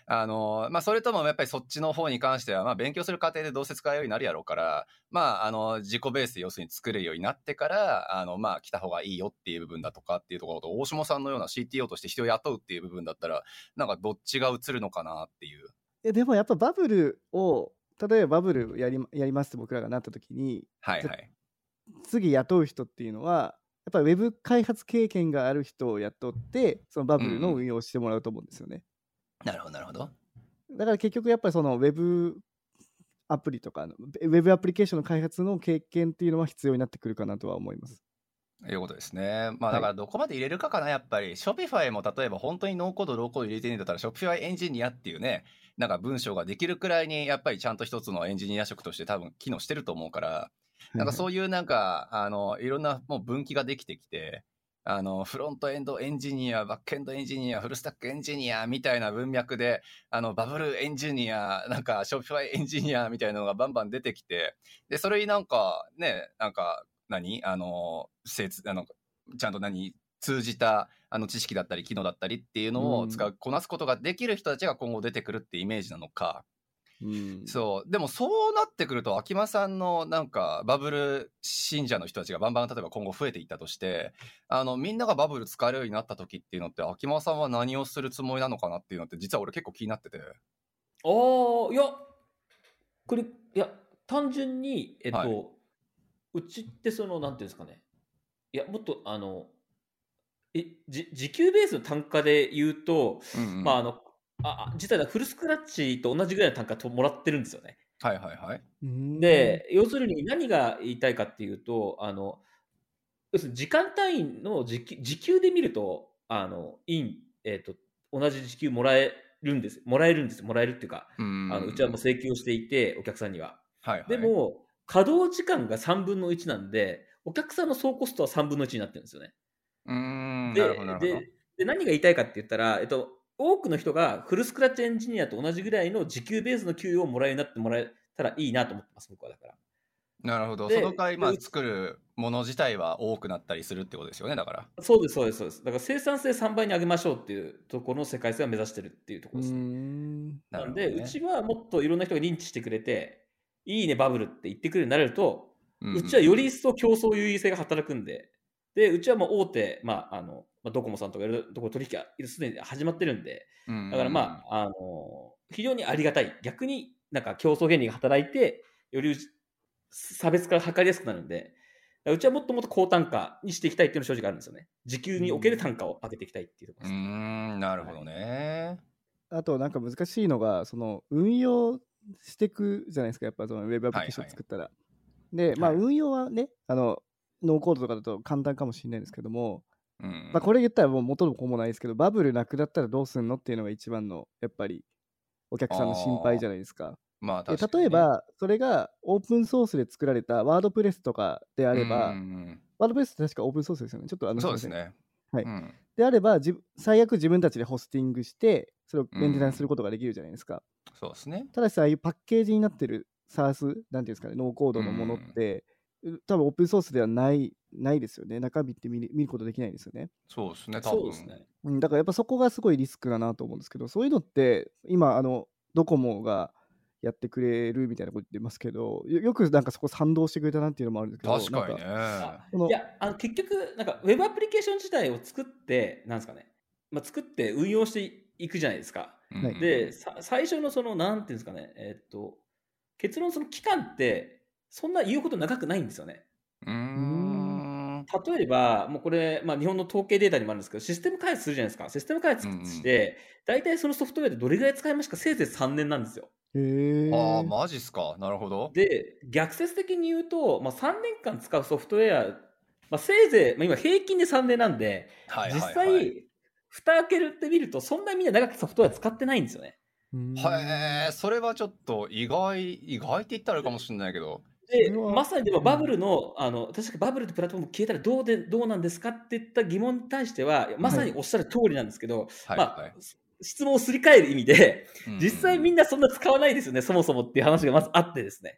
あの、まあそれともやっぱりそっちの方に関しては、まあ勉強する過程でどうせ使うようになるやろうから、まああの、自己ベースで要するに作れるようになってから、あの、まあ来た方がいいよっていう部分だとかっていうところと、大島さんのような CTO として人を雇うっていう部分だったら、なんかどっちが映るのかなっていう。えでもやっぱバブルを例えばバブルやりやりますって僕らがなった時にはいはい。次雇う人っていうのはやっぱりウェブ開発経験がある人を雇ってそのバブルの運用をしてもらうと思うんですよね。なるほど、なるほど。だから結局やっぱりそのウェブアプリとかのウェブアプリケーションの開発の経験っていうのは必要になってくるかなとは思います。いうことですね。まあはいだからどこまで入れるかかな、やっぱり。Shopify も例えば本当にノーコード、ローコード入れてるんだったら、Shopify エンジニアっていうね、なんか文章ができるくらいに、やっぱりちゃんと一つのエンジニア職として多分機能してると思うから、なんかそういうなんか、あの、いろんなもう分岐ができてきて、あの、フロントエンドエンジニア、バックエンドエンジニア、フルスタックエンジニアみたいな文脈で、あの、 Bubble エンジニア、なんか、 Shopify エンジニアみたいなのがバンバン出てきて、で、それになんか、ね、なんか、何？あの、せつ、あの、ちゃんと何？通じたあの知識だったり機能だったりっていうのを使う、こなすことができる人たちが今後出てくるってイメージなのか、うんそう。でもそうなってくると、秋間さんのなんか Bubble 信者の人たちがバンバン例えば今後増えていったとして、あの、みんながバブル使えるようになった時っていうのって、秋間さんは何をするつもりなのかなっていうのって、実は俺結構気になってて。ああ、いや、これ、いや、単純に、えっと、はいうちってその、なんていうんですかね、いや、もっと、あの、え、じ時給ベースの単価で言うと、うんうんまあ、あの、ああ実はフルスクラッチと同じぐらいの単価ともらってるんですよね。はいはいはい。うんで、要するに何が言いたいかっていうと、あの、要するに時間単位の時給時給で見ると、あの、イン、えっ、と、同じ時給もらえるんです。もらえるんです。もらえるっていうか、うんあのうちはもう請求をしていて、お客さんには。はいはい、で、も、稼働時間が3分の1なんで、お客さんの総コストは3分の1になってるんですよね。うーん、でなるほどなるほど。でで何が言いたいかって言ったら、えっと、多くの人がフルスクラッチエンジニアと同じぐらいの時給ベースの給与をもらえるようになってもらえたらいいなと思ってます、僕はだから。なるほど。でその代わり、まあで、作るもの自体は多くなったりするってことですよね、だから。そうです、そうです、そうです。だから生産性3倍に上げましょうっていうところの世界線を目指してるっていうとこうろですね。んなるほどなんで、ねうちはもっといろんな人が認知してくれて、いいね、バブルって言ってくるようになれると、うんうちはより一層競争優位性が働くんで、で、うちはもう大手、まあ、あの、まあ、ドコモさんとかいろいろところ取引がすでに始まってるんで、うんだからまあ、あの、非常にありがたい。逆になんか競争原理が働いて、より差別化が図りやすくなるんで、うちはもっともっと高単価にしていきたいっていうのが正直あるんですよね。時給における単価を上げていきたいっていうところですね。ん、なるほどね。あとなんか難しいのがその運用していくじゃないですかやっぱそのウェブアプリケーション作ったら。でまあはい運用はねあのノーコードとかだと簡単かもしれないですけども、うんまあ、これ言ったらもう元も子もないですけどバブルなくなったらどうすんのっていうのが一番のやっぱりお客さんの心配じゃないですか。まあ、で確かにね例え、ばそれがオープンソースで作られたワードプレスとかであれば、うんワードプレスって確かオープンソースですよね。ちょっとあのそうですね。はいうんであれば自最悪自分たちでホスティングしてそれをメンテナンスすることができるじゃないですか。そうですね。ただしああいうパッケージになってる SARS なんていうんですかねノーコードのものって、う多分オープンソースではないないですよね中身って見る見ることできないですよね、そうですね、多分。そうですね。うん、だからやっぱそこがすごいリスクだなと思うんですけどそういうのって今あのドコモがやってくれるみたいなこと言ってますけどよよくなんかそこ賛同してくれたなっていうのもあるんですけど確かにね。いや、あの結局、なんか、ウェブアプリケーション自体を作って、なんですかね、まあ、作って運用していくじゃないですか。うんはいで、さ最初のその、なんていうんですかね、えっと、結論、その期間って、そんな言うこと長くないんですよね。うーん。例えば、もうこれ、まあ、日本の統計データにもあるんですけど、システム開発するじゃないですか。システム開発して、大体そのソフトウェアでどれぐらい使いましたか、せいぜい3年なんですよ。へえああ、マジっすか？なるほど。で、逆説的に言うと、まあ、3年間使うソフトウェア、まあ、せいぜい、まあ、今平均で3年なんで、はいはいはい、実際、蓋開けるってみると、そんなにみんな長くソフトウェア使ってないんですよね。うんへえ、それはちょっと意外、意外って言ったらあるかもしれないけど。で、まさにでもバブルの、あの、確かバブルってプラットフォーム消えたらどうで、どうなんですかって言った疑問に対しては、まさにおっしゃる通りなんですけど、はい、まはい。あ、質問をすり替える意味で、うん実際みんなそんな使わないですよね、そもそもっていう話がまずあってですね。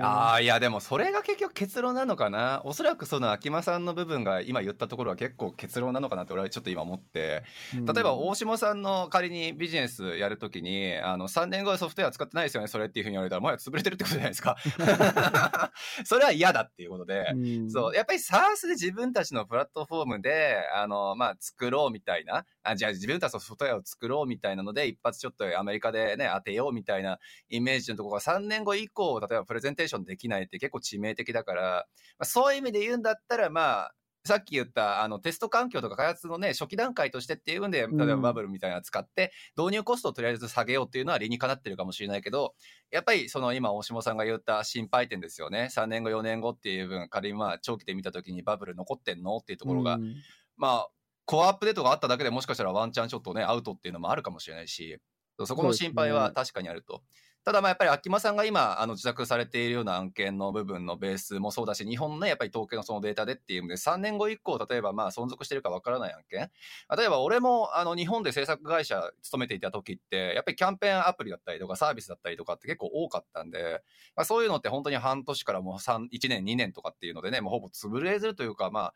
ああ、いや、でもそれが結局結論なのかな？おそらくその秋間さんの部分が今言ったところは結構結論なのかなって俺はちょっと今思って。例えば大下さんの仮にビジネスやるときに、あの、3年後はソフトウェア使ってないですよね、それっていうふうに言われたら、もはや潰れてるってことじゃないですか。それは嫌だっていうことで。うんそう、やっぱり SARS で自分たちのプラットフォームで、あの、まあ、作ろうみたいな、あ、じゃあ自分たちのソフトウェアを作ろうみたいなので、一発ちょっとアメリカでね、当てようみたいなイメージのところが3年後以降、例えばプレゼンテーションできないって結構致命的だから、まあ、そういう意味で言うんだったら、まあ、さっき言った、あの、テスト環境とか開発のね、初期段階としてっていうんで、例えばうんバブルみたいなの使って、導入コストをとりあえず下げようっていうのは理にかなってるかもしれないけど、やっぱりその今、大下さんが言った心配点ですよね。3年後、4年後っていう分、仮にまあ、長期で見たときにバブル残ってんのっていうところが、うんまあ、コアアップデートがあっただけでもしかしたらワンチャンちょっとね、アウトっていうのもあるかもしれないし、そこの心配は確かにあると。ただまあやっぱり秋間さんが今あの自宅されているような案件の部分のベースもそうだし日本のねやっぱり統計のそのデータでっていうので3年後以降例えばまあ存続してるかわからない案件例えば俺もあの日本で制作会社勤めていた時ってやっぱりキャンペーンアプリだったりとかサービスだったりとかって結構多かったんで、まあ、そういうのって本当に半年からもう1年2年とかっていうのでねもうほぼ潰れずるというかまあ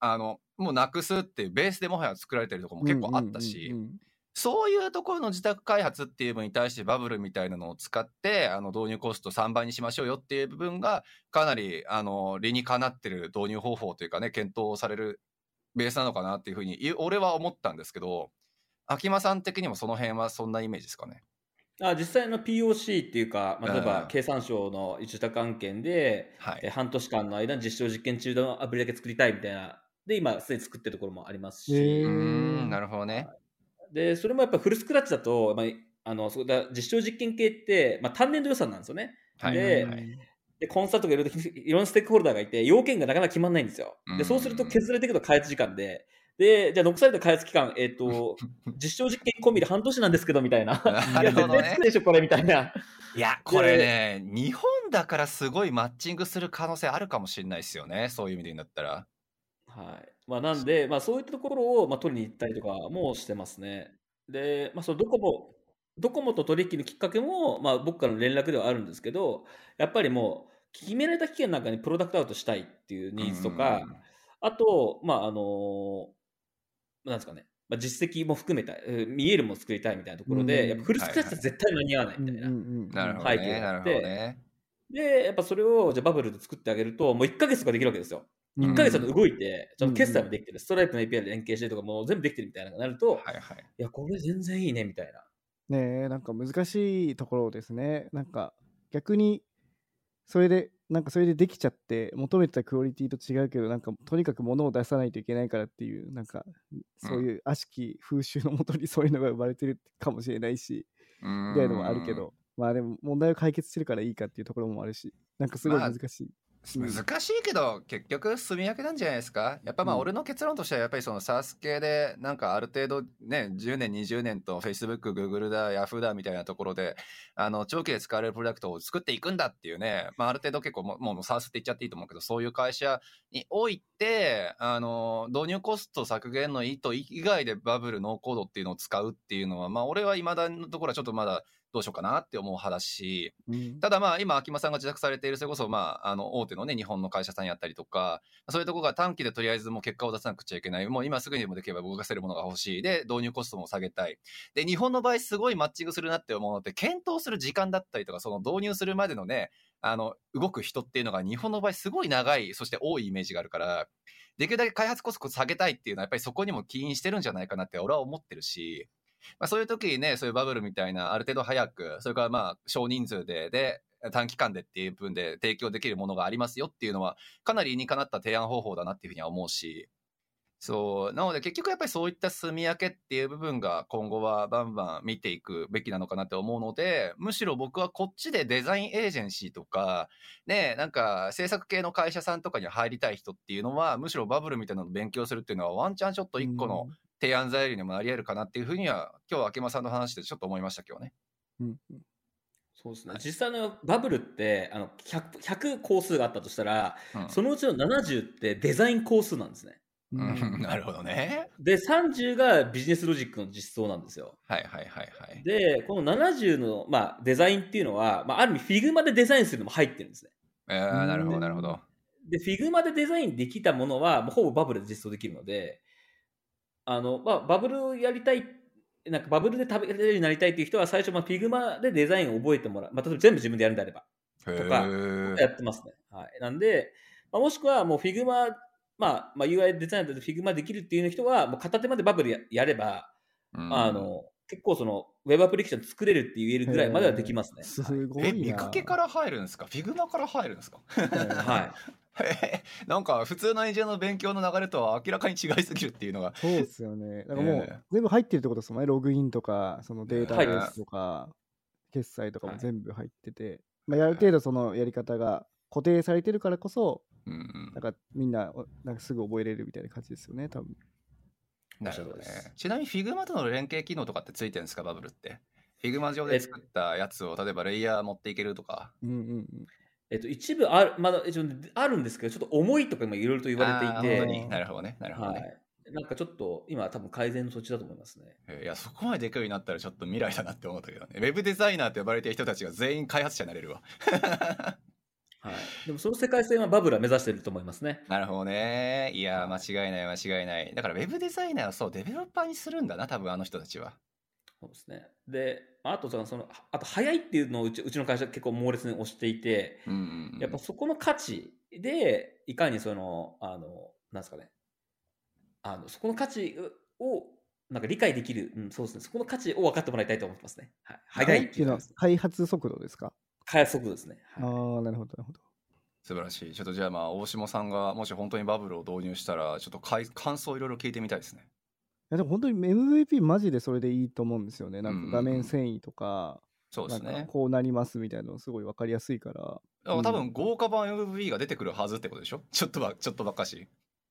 あのもうなくすっていうベースでもはや作られてるところも結構あったし、そういうところの自宅開発っていう部分に対してバブルみたいなのを使って、あの導入コスト3倍にしましょうよっていう部分が、かなり、あの、理にかなってる導入方法というかね、検討されるベースなのかなっていうふうに、い俺は思ったんですけど、秋間さん的にもその辺はそんなイメージですかね？あ実際の POC っていうか、まあ、例えうんば経産省の受託案件で、はい。え半年間の間に実証実験中のアプリだけ作りたいみたいな、で、今、すでに作ってるところもありますし、なるほどね。で、それもやっぱフルスクラッチだと、まあ、あのそうだ実証実験系って、まあ、単年度予算なんですよね。はい。ではいはいで、コンサートがいろいろ いろんなステークホルダーがいて、要件がなかなか決まらないんですよ。で、うんそうすると削られていくと開発時間で、で、じゃあ残された開発期間、えっ、と、実証実験込みで半年なんですけど、みたいな。ないるほどねや絶対作。るでしょ、これ、みたいな。いや、これね、日本だからすごいマッチングする可能性あるかもしれないですよね。そういう意味で言うんだったら。はい。まあ、なんで、まあ、そういったところを、まあ、取りに行ったりとかもしてますね。で、まあ、そのドコモ、ドコモと取引のきっかけも、まあ、僕からの連絡ではあるんですけど、やっぱりもう、決められた期限の中にプロダクトアウトしたいっていうニーズとか、あと、まあ、あのなんですかね、まあ、実績も含めた、えー見えるも作りたいみたいなところで、うんやっぱフルスクラッチは絶対間に合わないみたいな。背景があってね。で、やっぱそれをじゃあバブルで作ってあげると、もう1ヶ月とかできるわけですよ。うん1ヶ月だと動いて、ちゃんと決済もできてる、ストライプの API で連携してとか、もう全部できてるみたいなのがなると、はいはい。いや、これ全然いいねみたいな。ねえなんか難しいところですね。なんか逆にそれでなんかそれでできちゃって求めてたクオリティと違うけどなんかとにかく物を出さないといけないからっていうなんかそういう悪しき風習のもとにそういうのが生まれてるかもしれないしみたいなのもあるけど。まあでも問題を解決してるからいいかっていうところもあるしなんかすごいまあ難しい、うん難しいけど結局住み分けなんじゃないですか？やっぱまあうん。俺の結論としてはやっぱりその SARS 系でなんかある程度ね10年20年と Facebook、Google だ Yahoo だみたいなところであの長期で使われるプロダクトを作っていくんだっていうね、まあ、ある程度結構もうもう SARS って言っちゃっていいと思うけどそういう会社においてあの導入コスト削減の意図以外でバブルノーコードっていうのを使うっていうのはまあ俺は未だのところはちょっとまだどうしようかなって思う派だし、うん。ただまあ今秋間さんが自宅されているそれこそまああの大手のね日本の会社さんやったりとかそういうところが短期でとりあえずもう結果を出さなくちゃいけない。もう今すぐにでもできれば動かせるものが欲しい。で導入コストも下げたい。で日本の場合すごいマッチングするなって思うのって検討する時間だったりとかその導入するまでのねあの動く人っていうのが日本の場合すごい長いそして多いイメージがあるからできるだけ開発コスト下げたいっていうのはやっぱりそこにも起因してるんじゃないかなって俺は思ってるしまあ、そういう時にね、そういうバブルみたいな、ある程度早く、それからまあ、少人数で、で、短期間でっていう分で提供できるものがありますよっていうのは、かなり理にかなった提案方法だなっていうふうには思うし、そう、なので結局やっぱりそういった住み分けっていう部分が今後はバンバン見ていくべきなのかなって思うので、むしろ僕はこっちでデザインエージェンシーとか、ね、なんか制作系の会社さんとかに入りたい人っていうのは、むしろバブルみたいなのを勉強するっていうのはワンチャンちょっと一個の、提案材料にもなり得るかなっていうふうには今日秋間さんの話でちょっと思いましたけどね。うんそうですね。実際のバブルって、あの 100, 100工数があったとしたら、うんそのうちの70ってデザイン工数なんですね。うんうんなるほどね。で、30がビジネスロジックの実装なんですよ。はいはいはいはい。で、この70の、まあ、デザインっていうのは、まあ、ある意味 Figma でデザインするのも入ってるんですね。えー、なるほどなるほど。で、Figma でデザインできたものは、もうほぼバブルで実装できるので、あの、まあ、バブルやりたい、なんかバブルで食べれるようになりたいっていう人は、最初、まあ、Figma でデザインを覚えてもらう。まあ、例えば全部自分でやるんであれば、へとかーやってますね。はい。なんで、まあ、もしくはもう Figma、まあ、まあ、UI デザインだと Figma できるっていう人は、もう片手までバブルややれば、うんあの、結構その、ウェブアプリケーション作れるって言えるぐらいまではできますね。すごいな。え、見かけから入るんですか？ Figma から入るんですか？はい。なんか普通のエンジニアの勉強の流れとは明らかに違いすぎるっていうのが。そうですよね。だからもえう全部入ってるってことですもんね。ログインとか、そのデータベースとか、決済とかもはい全部入ってて、まあ、ある程度そのやり方が固定されてるからこそ、うんうんなんかみんなおなんかすぐ覚えれるみたいな感じですよね、多分。なるほどね。ちなみに Figma との連携機能とかってついてるんですか？ Bubble って。Figma 上で作ったやつを、例えばレイヤー持っていけるとか。うんうんうん。えっと、一部ある、まだ、あるんですけど、ちょっと重いとか今いろいろと言われていて、あー本当に？なるほどね。なるほどね。はい。なんかちょっと今多分改善の途中だと思いますね。いや、そこまででかいようになったらちょっと未来だなって思ったけどね。ウェブデザイナーって呼ばれてる人たちが全員開発者になれるわ。はい。でもその世界線はバブルは目指してると思いますね。なるほどね。いや、間違いない、間違いない。だから、ウェブデザイナーをそう、デベロッパーにするんだな、多分あの人たちは。そうですね。で、あとその、そのあと早いっていうのをうちうちの会社結構猛烈に推していて、うんうんうん。やっぱそこの価値で、いかにその、あの、なんですかね、あの、そこの価値を、なんか理解できる、うん、そうですね、そこの価値を分かってもらいたいと思ってますね。はい。早いっていうのは、開発速度ですか？開発速度ですね。あはいあ、なるほど、なるほど。素晴らしい。ちょっとじゃあまあ、大下さんがもし本当にバブルを導入したら、ちょっとかい感想いろいろ聞いてみたいですね。いやでも本当に MVP マジでそれでいいと思うんですよね。なんか画面繊維とか、そうですね。こうなりますみたいなのすごい分かりやすいから。でも多分豪華版 MVP が出てくるはずってことでしょ？ちょっとば、ちょっとばっかし。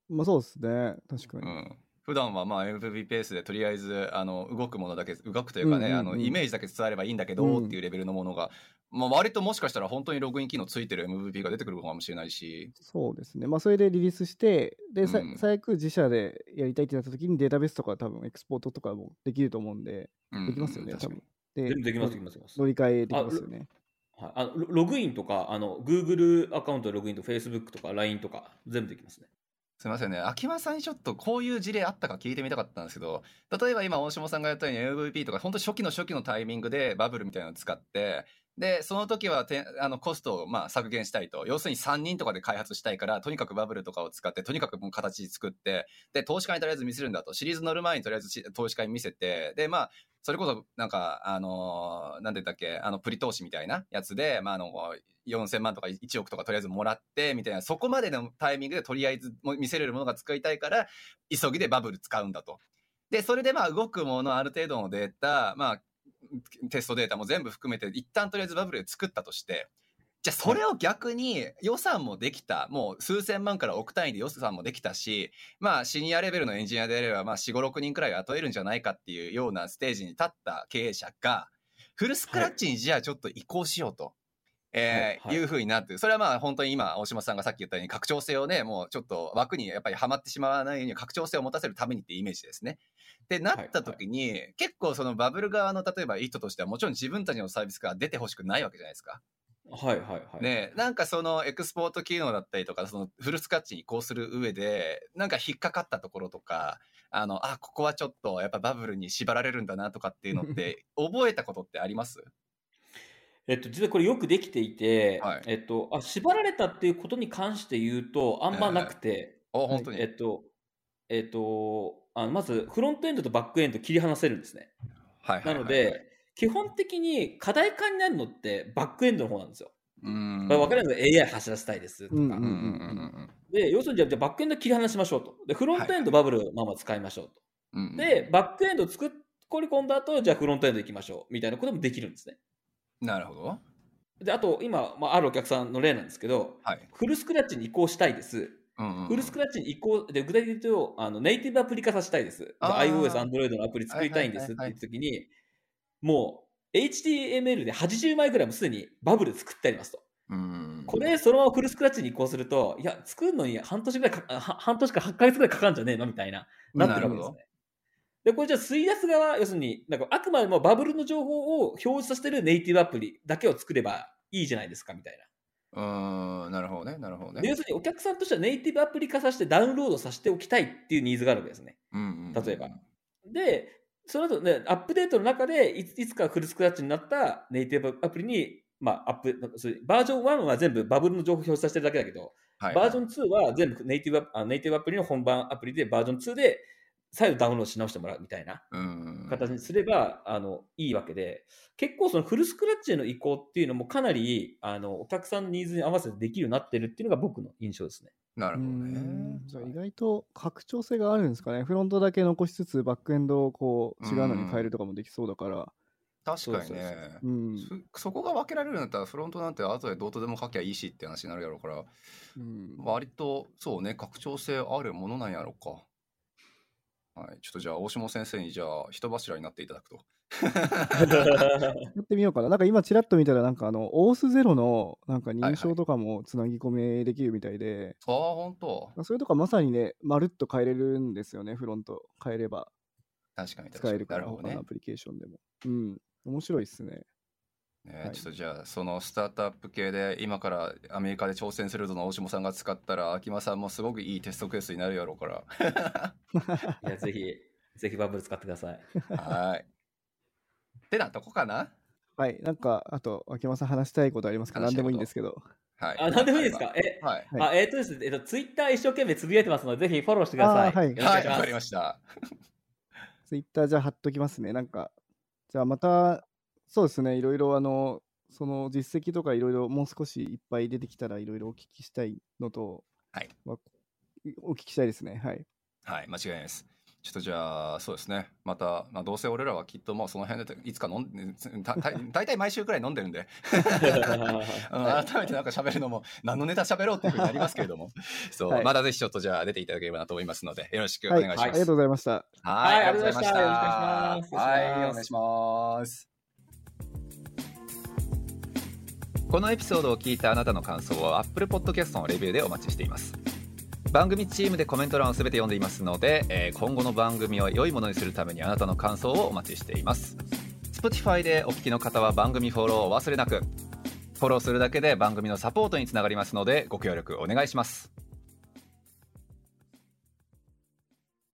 まあそうですね。確かに。うん。普段はまあ MVP ペースでとりあえずあの動くものだけ動くというかね、うんうんうんあのイメージだけ伝わればいいんだけど、うんっていうレベルのものが、まあ、割ともしかしたら本当にログイン機能ついてる MVP が出てくるかもしれないし、そうですね。まあそれでリリースして、で、さうん最悪自社でやりたいってなった時にデータベースとか多分エクスポートとかもできると思うんで、うんできますよね、多確かに分。で全部できます、できます。乗り換えできますよね。はい、あのロログインとか、あの Google アカウントでログインと Facebook とか LINE とか、全部できますね。すみませんね。秋葉さんにちょっとこういう事例あったか聞いてみたかったんですけど、例えば今大下さんがやったように MVP とか、本当初期の初期のタイミングでバブルみたいなのを使って、で、その時はてあのコストをまあ削減したいと。要するに3人とかで開発したいから、とにかくバブルとかを使って、とにかくもう形作って、で、投資家にとりあえず見せるんだと。シリーズ乗る前にとりあえず投資家に見せて、で、まあ、それこそ、なんか、あのーなんて言ったっけ、あの、プリ投資みたいなやつで、まあ、あの、4000万とか1億とかとりあえずもらって、みたいな、そこまでのタイミングでとりあえず見せれるものが作りたいから、急ぎでバブル使うんだと。で、それでまあ、動くもの、ある程度のデータ、まあ、テストデータも全部含めて、一旦とりあえずバブルで作ったとして、じゃあそれを逆に予算もできた、もう数千万から億単位で予算もできたし、まあシニアレベルのエンジニアであれば、まあ4、5、6人くらい雇えるんじゃないかっていうようなステージに立った経営者が、フルスクラッチにじゃあちょっと移行しようと。えーはいはいいうふうになってるそれはまあ本当に今大島さんがさっき言ったように拡張性をねもうちょっと枠にやっぱりはまってしまわないように拡張性を持たせるためにってイメージですね。でなった時に、結構そのバブル側の例えば意図としてはもちろん自分たちのサービスが出てほしくないわけじゃないですか。はいはいはい。ねなんかそのエクスポート機能だったりとかそのフルスクラッチに移行する上でなんか引っかかったところとかあのあここはちょっとやっぱバブルに縛られるんだなとかっていうのって 覚えたことってあります？えっと、実はこれよくできていて、はい。えっとあ、縛られたっていうことに関して言うと、あんまなくて、あ本当に、えっと、えっと、あのまずフロントエンドとバックエンド切り離せるんですね。はいはいはい。なので、基本的に課題化になるのってバックエンドの方なんですよ。うーんまあ、分かるのが AI 走らせたいですとか。うんうんうんうんうんで、要するにじゃあじゃあバックエンド切り離しましょうと。で、フロントエンドバブルをまあまあ使いましょうと。うんうんで、バックエンド作り込んだ後、じゃあフロントエンド行きましょうみたいなこともできるんですね。なるほどで、あと今、まあ、あるお客さんの例なんですけど、はい、フルスクラッチに移行したいです。うんフルスクラッチに移行、で具体的に言うと、あのネイティブアプリ化させたいです。iOS、Android のアプリ作りたいんですってはいはいはいはい言ったときに、もう HTML で80枚ぐらいもすでにバブル作ってありますと。うんこれ、そのままフルスクラッチに移行すると、いや、作るのに半年ぐらいか、は半年か8ヶ月ぐらいかかるんじゃねえのみたいな、なってるわけですね。で、これじゃあ、吸い出す側、要するに、なんかあくまでもバブルの情報を表示させてるネイティブアプリだけを作ればいいじゃないですか、みたいな。うーんなるほどねなるほどねで要するにお客さんとしてはネイティブアプリ化させてダウンロードさせておきたいっていうニーズがあるわけですね。うんうんうん例えばで、その後ね、アップデートの中でいついつかフルスクラッチになったネイティブアプリに、まあ、アップバージョン1は全部バブルの情報を表示させてるだけだけど、はいバージョン2は全部ネイティブアあネイティブアプリの本番アプリでバージョン2で再度ダウンロードし直してもらうみたいなうん。形にすれば、あのいいわけで、結構そのフルスクラッチへの移行っていうのもかなりあのお客さんのニーズに合わせてできるようになってるっていうのが僕の印象ですね。うなるほどん。ねじゃあ意外と拡張性があるんですかね。フロントだけ残しつつ、バックエンドをこう違うのに変えるとかもできそうだから。確かにそうそうね。うん。そそこが分けられるんだったらフロントなんて後でどうとでも書きゃいいしって話になるやろうからうん。割とそうね拡張性あるものなんやろうかはい、ちょっとじゃあ、大下先生に、じゃあ、人柱になっていただくと。やってみようかな。なんか今、ちらっと見たら、なんかあの、オースゼロのなんか認証とかもつなぎ込めできるみたいで、ああ、本当それとかまさにね、まるっと変えれるんですよね、フロント変えれば確かに確使かに。えるから、ね他のア。プリケーションでも。うん、面白いっすね。ねはいちょっとじゃあ、そのスタートアップ系で、今からアメリカで挑戦するぞの大下さんが使ったら、秋間さんもすごくいいテストケースになるやろうから。いや、ぜひ、ぜひバブル使ってください。はい。ってなとこかなはい、なんか、あと、秋山さん話したいことありますか？何でもいいんですけど。はい。あ、なんでもいいですか？え、はい。はいあ、えっ、とですね、えっと、ツイッター一生懸命つぶやいてますので、ぜひフォローしてください。はいわかりました。ツイッターじゃあ貼っときますね。なんか、じゃあまた、そうですね、いろいろあの、その実績とかいろいろもう少しいっぱい出てきたらいろいろお聞きしたいのと、はいまあお聞きしたいですね。はい。はい、間違いないです。ちょっとじゃあ、そうですね。また、まあ、どうせ俺らはきっともうその辺でいつか飲んで、大体毎週くらい飲んでるんで、うん改めてなんか喋るのも、何のネタ喋ろうっていうふうになりますけれども、そう、はいまたぜひちょっとじゃあ出ていただければなと思いますので、よろしくおはい、願いします。ありがとうございました。はい、はいありがとうございました。ありがとうございましたはい、およろしくお願いし願いします。このエピソードを聞いたあなたの感想を Apple Podcast のレビューでお待ちしています。番組チームでコメント欄をすべて読んでいますので、えー今後の番組を良いものにするためにあなたの感想をお待ちしています。Spotify でお聞きの方は番組フォローを忘れなく。フォローするだけで番組のサポートにつながりますのでご協力お願いします。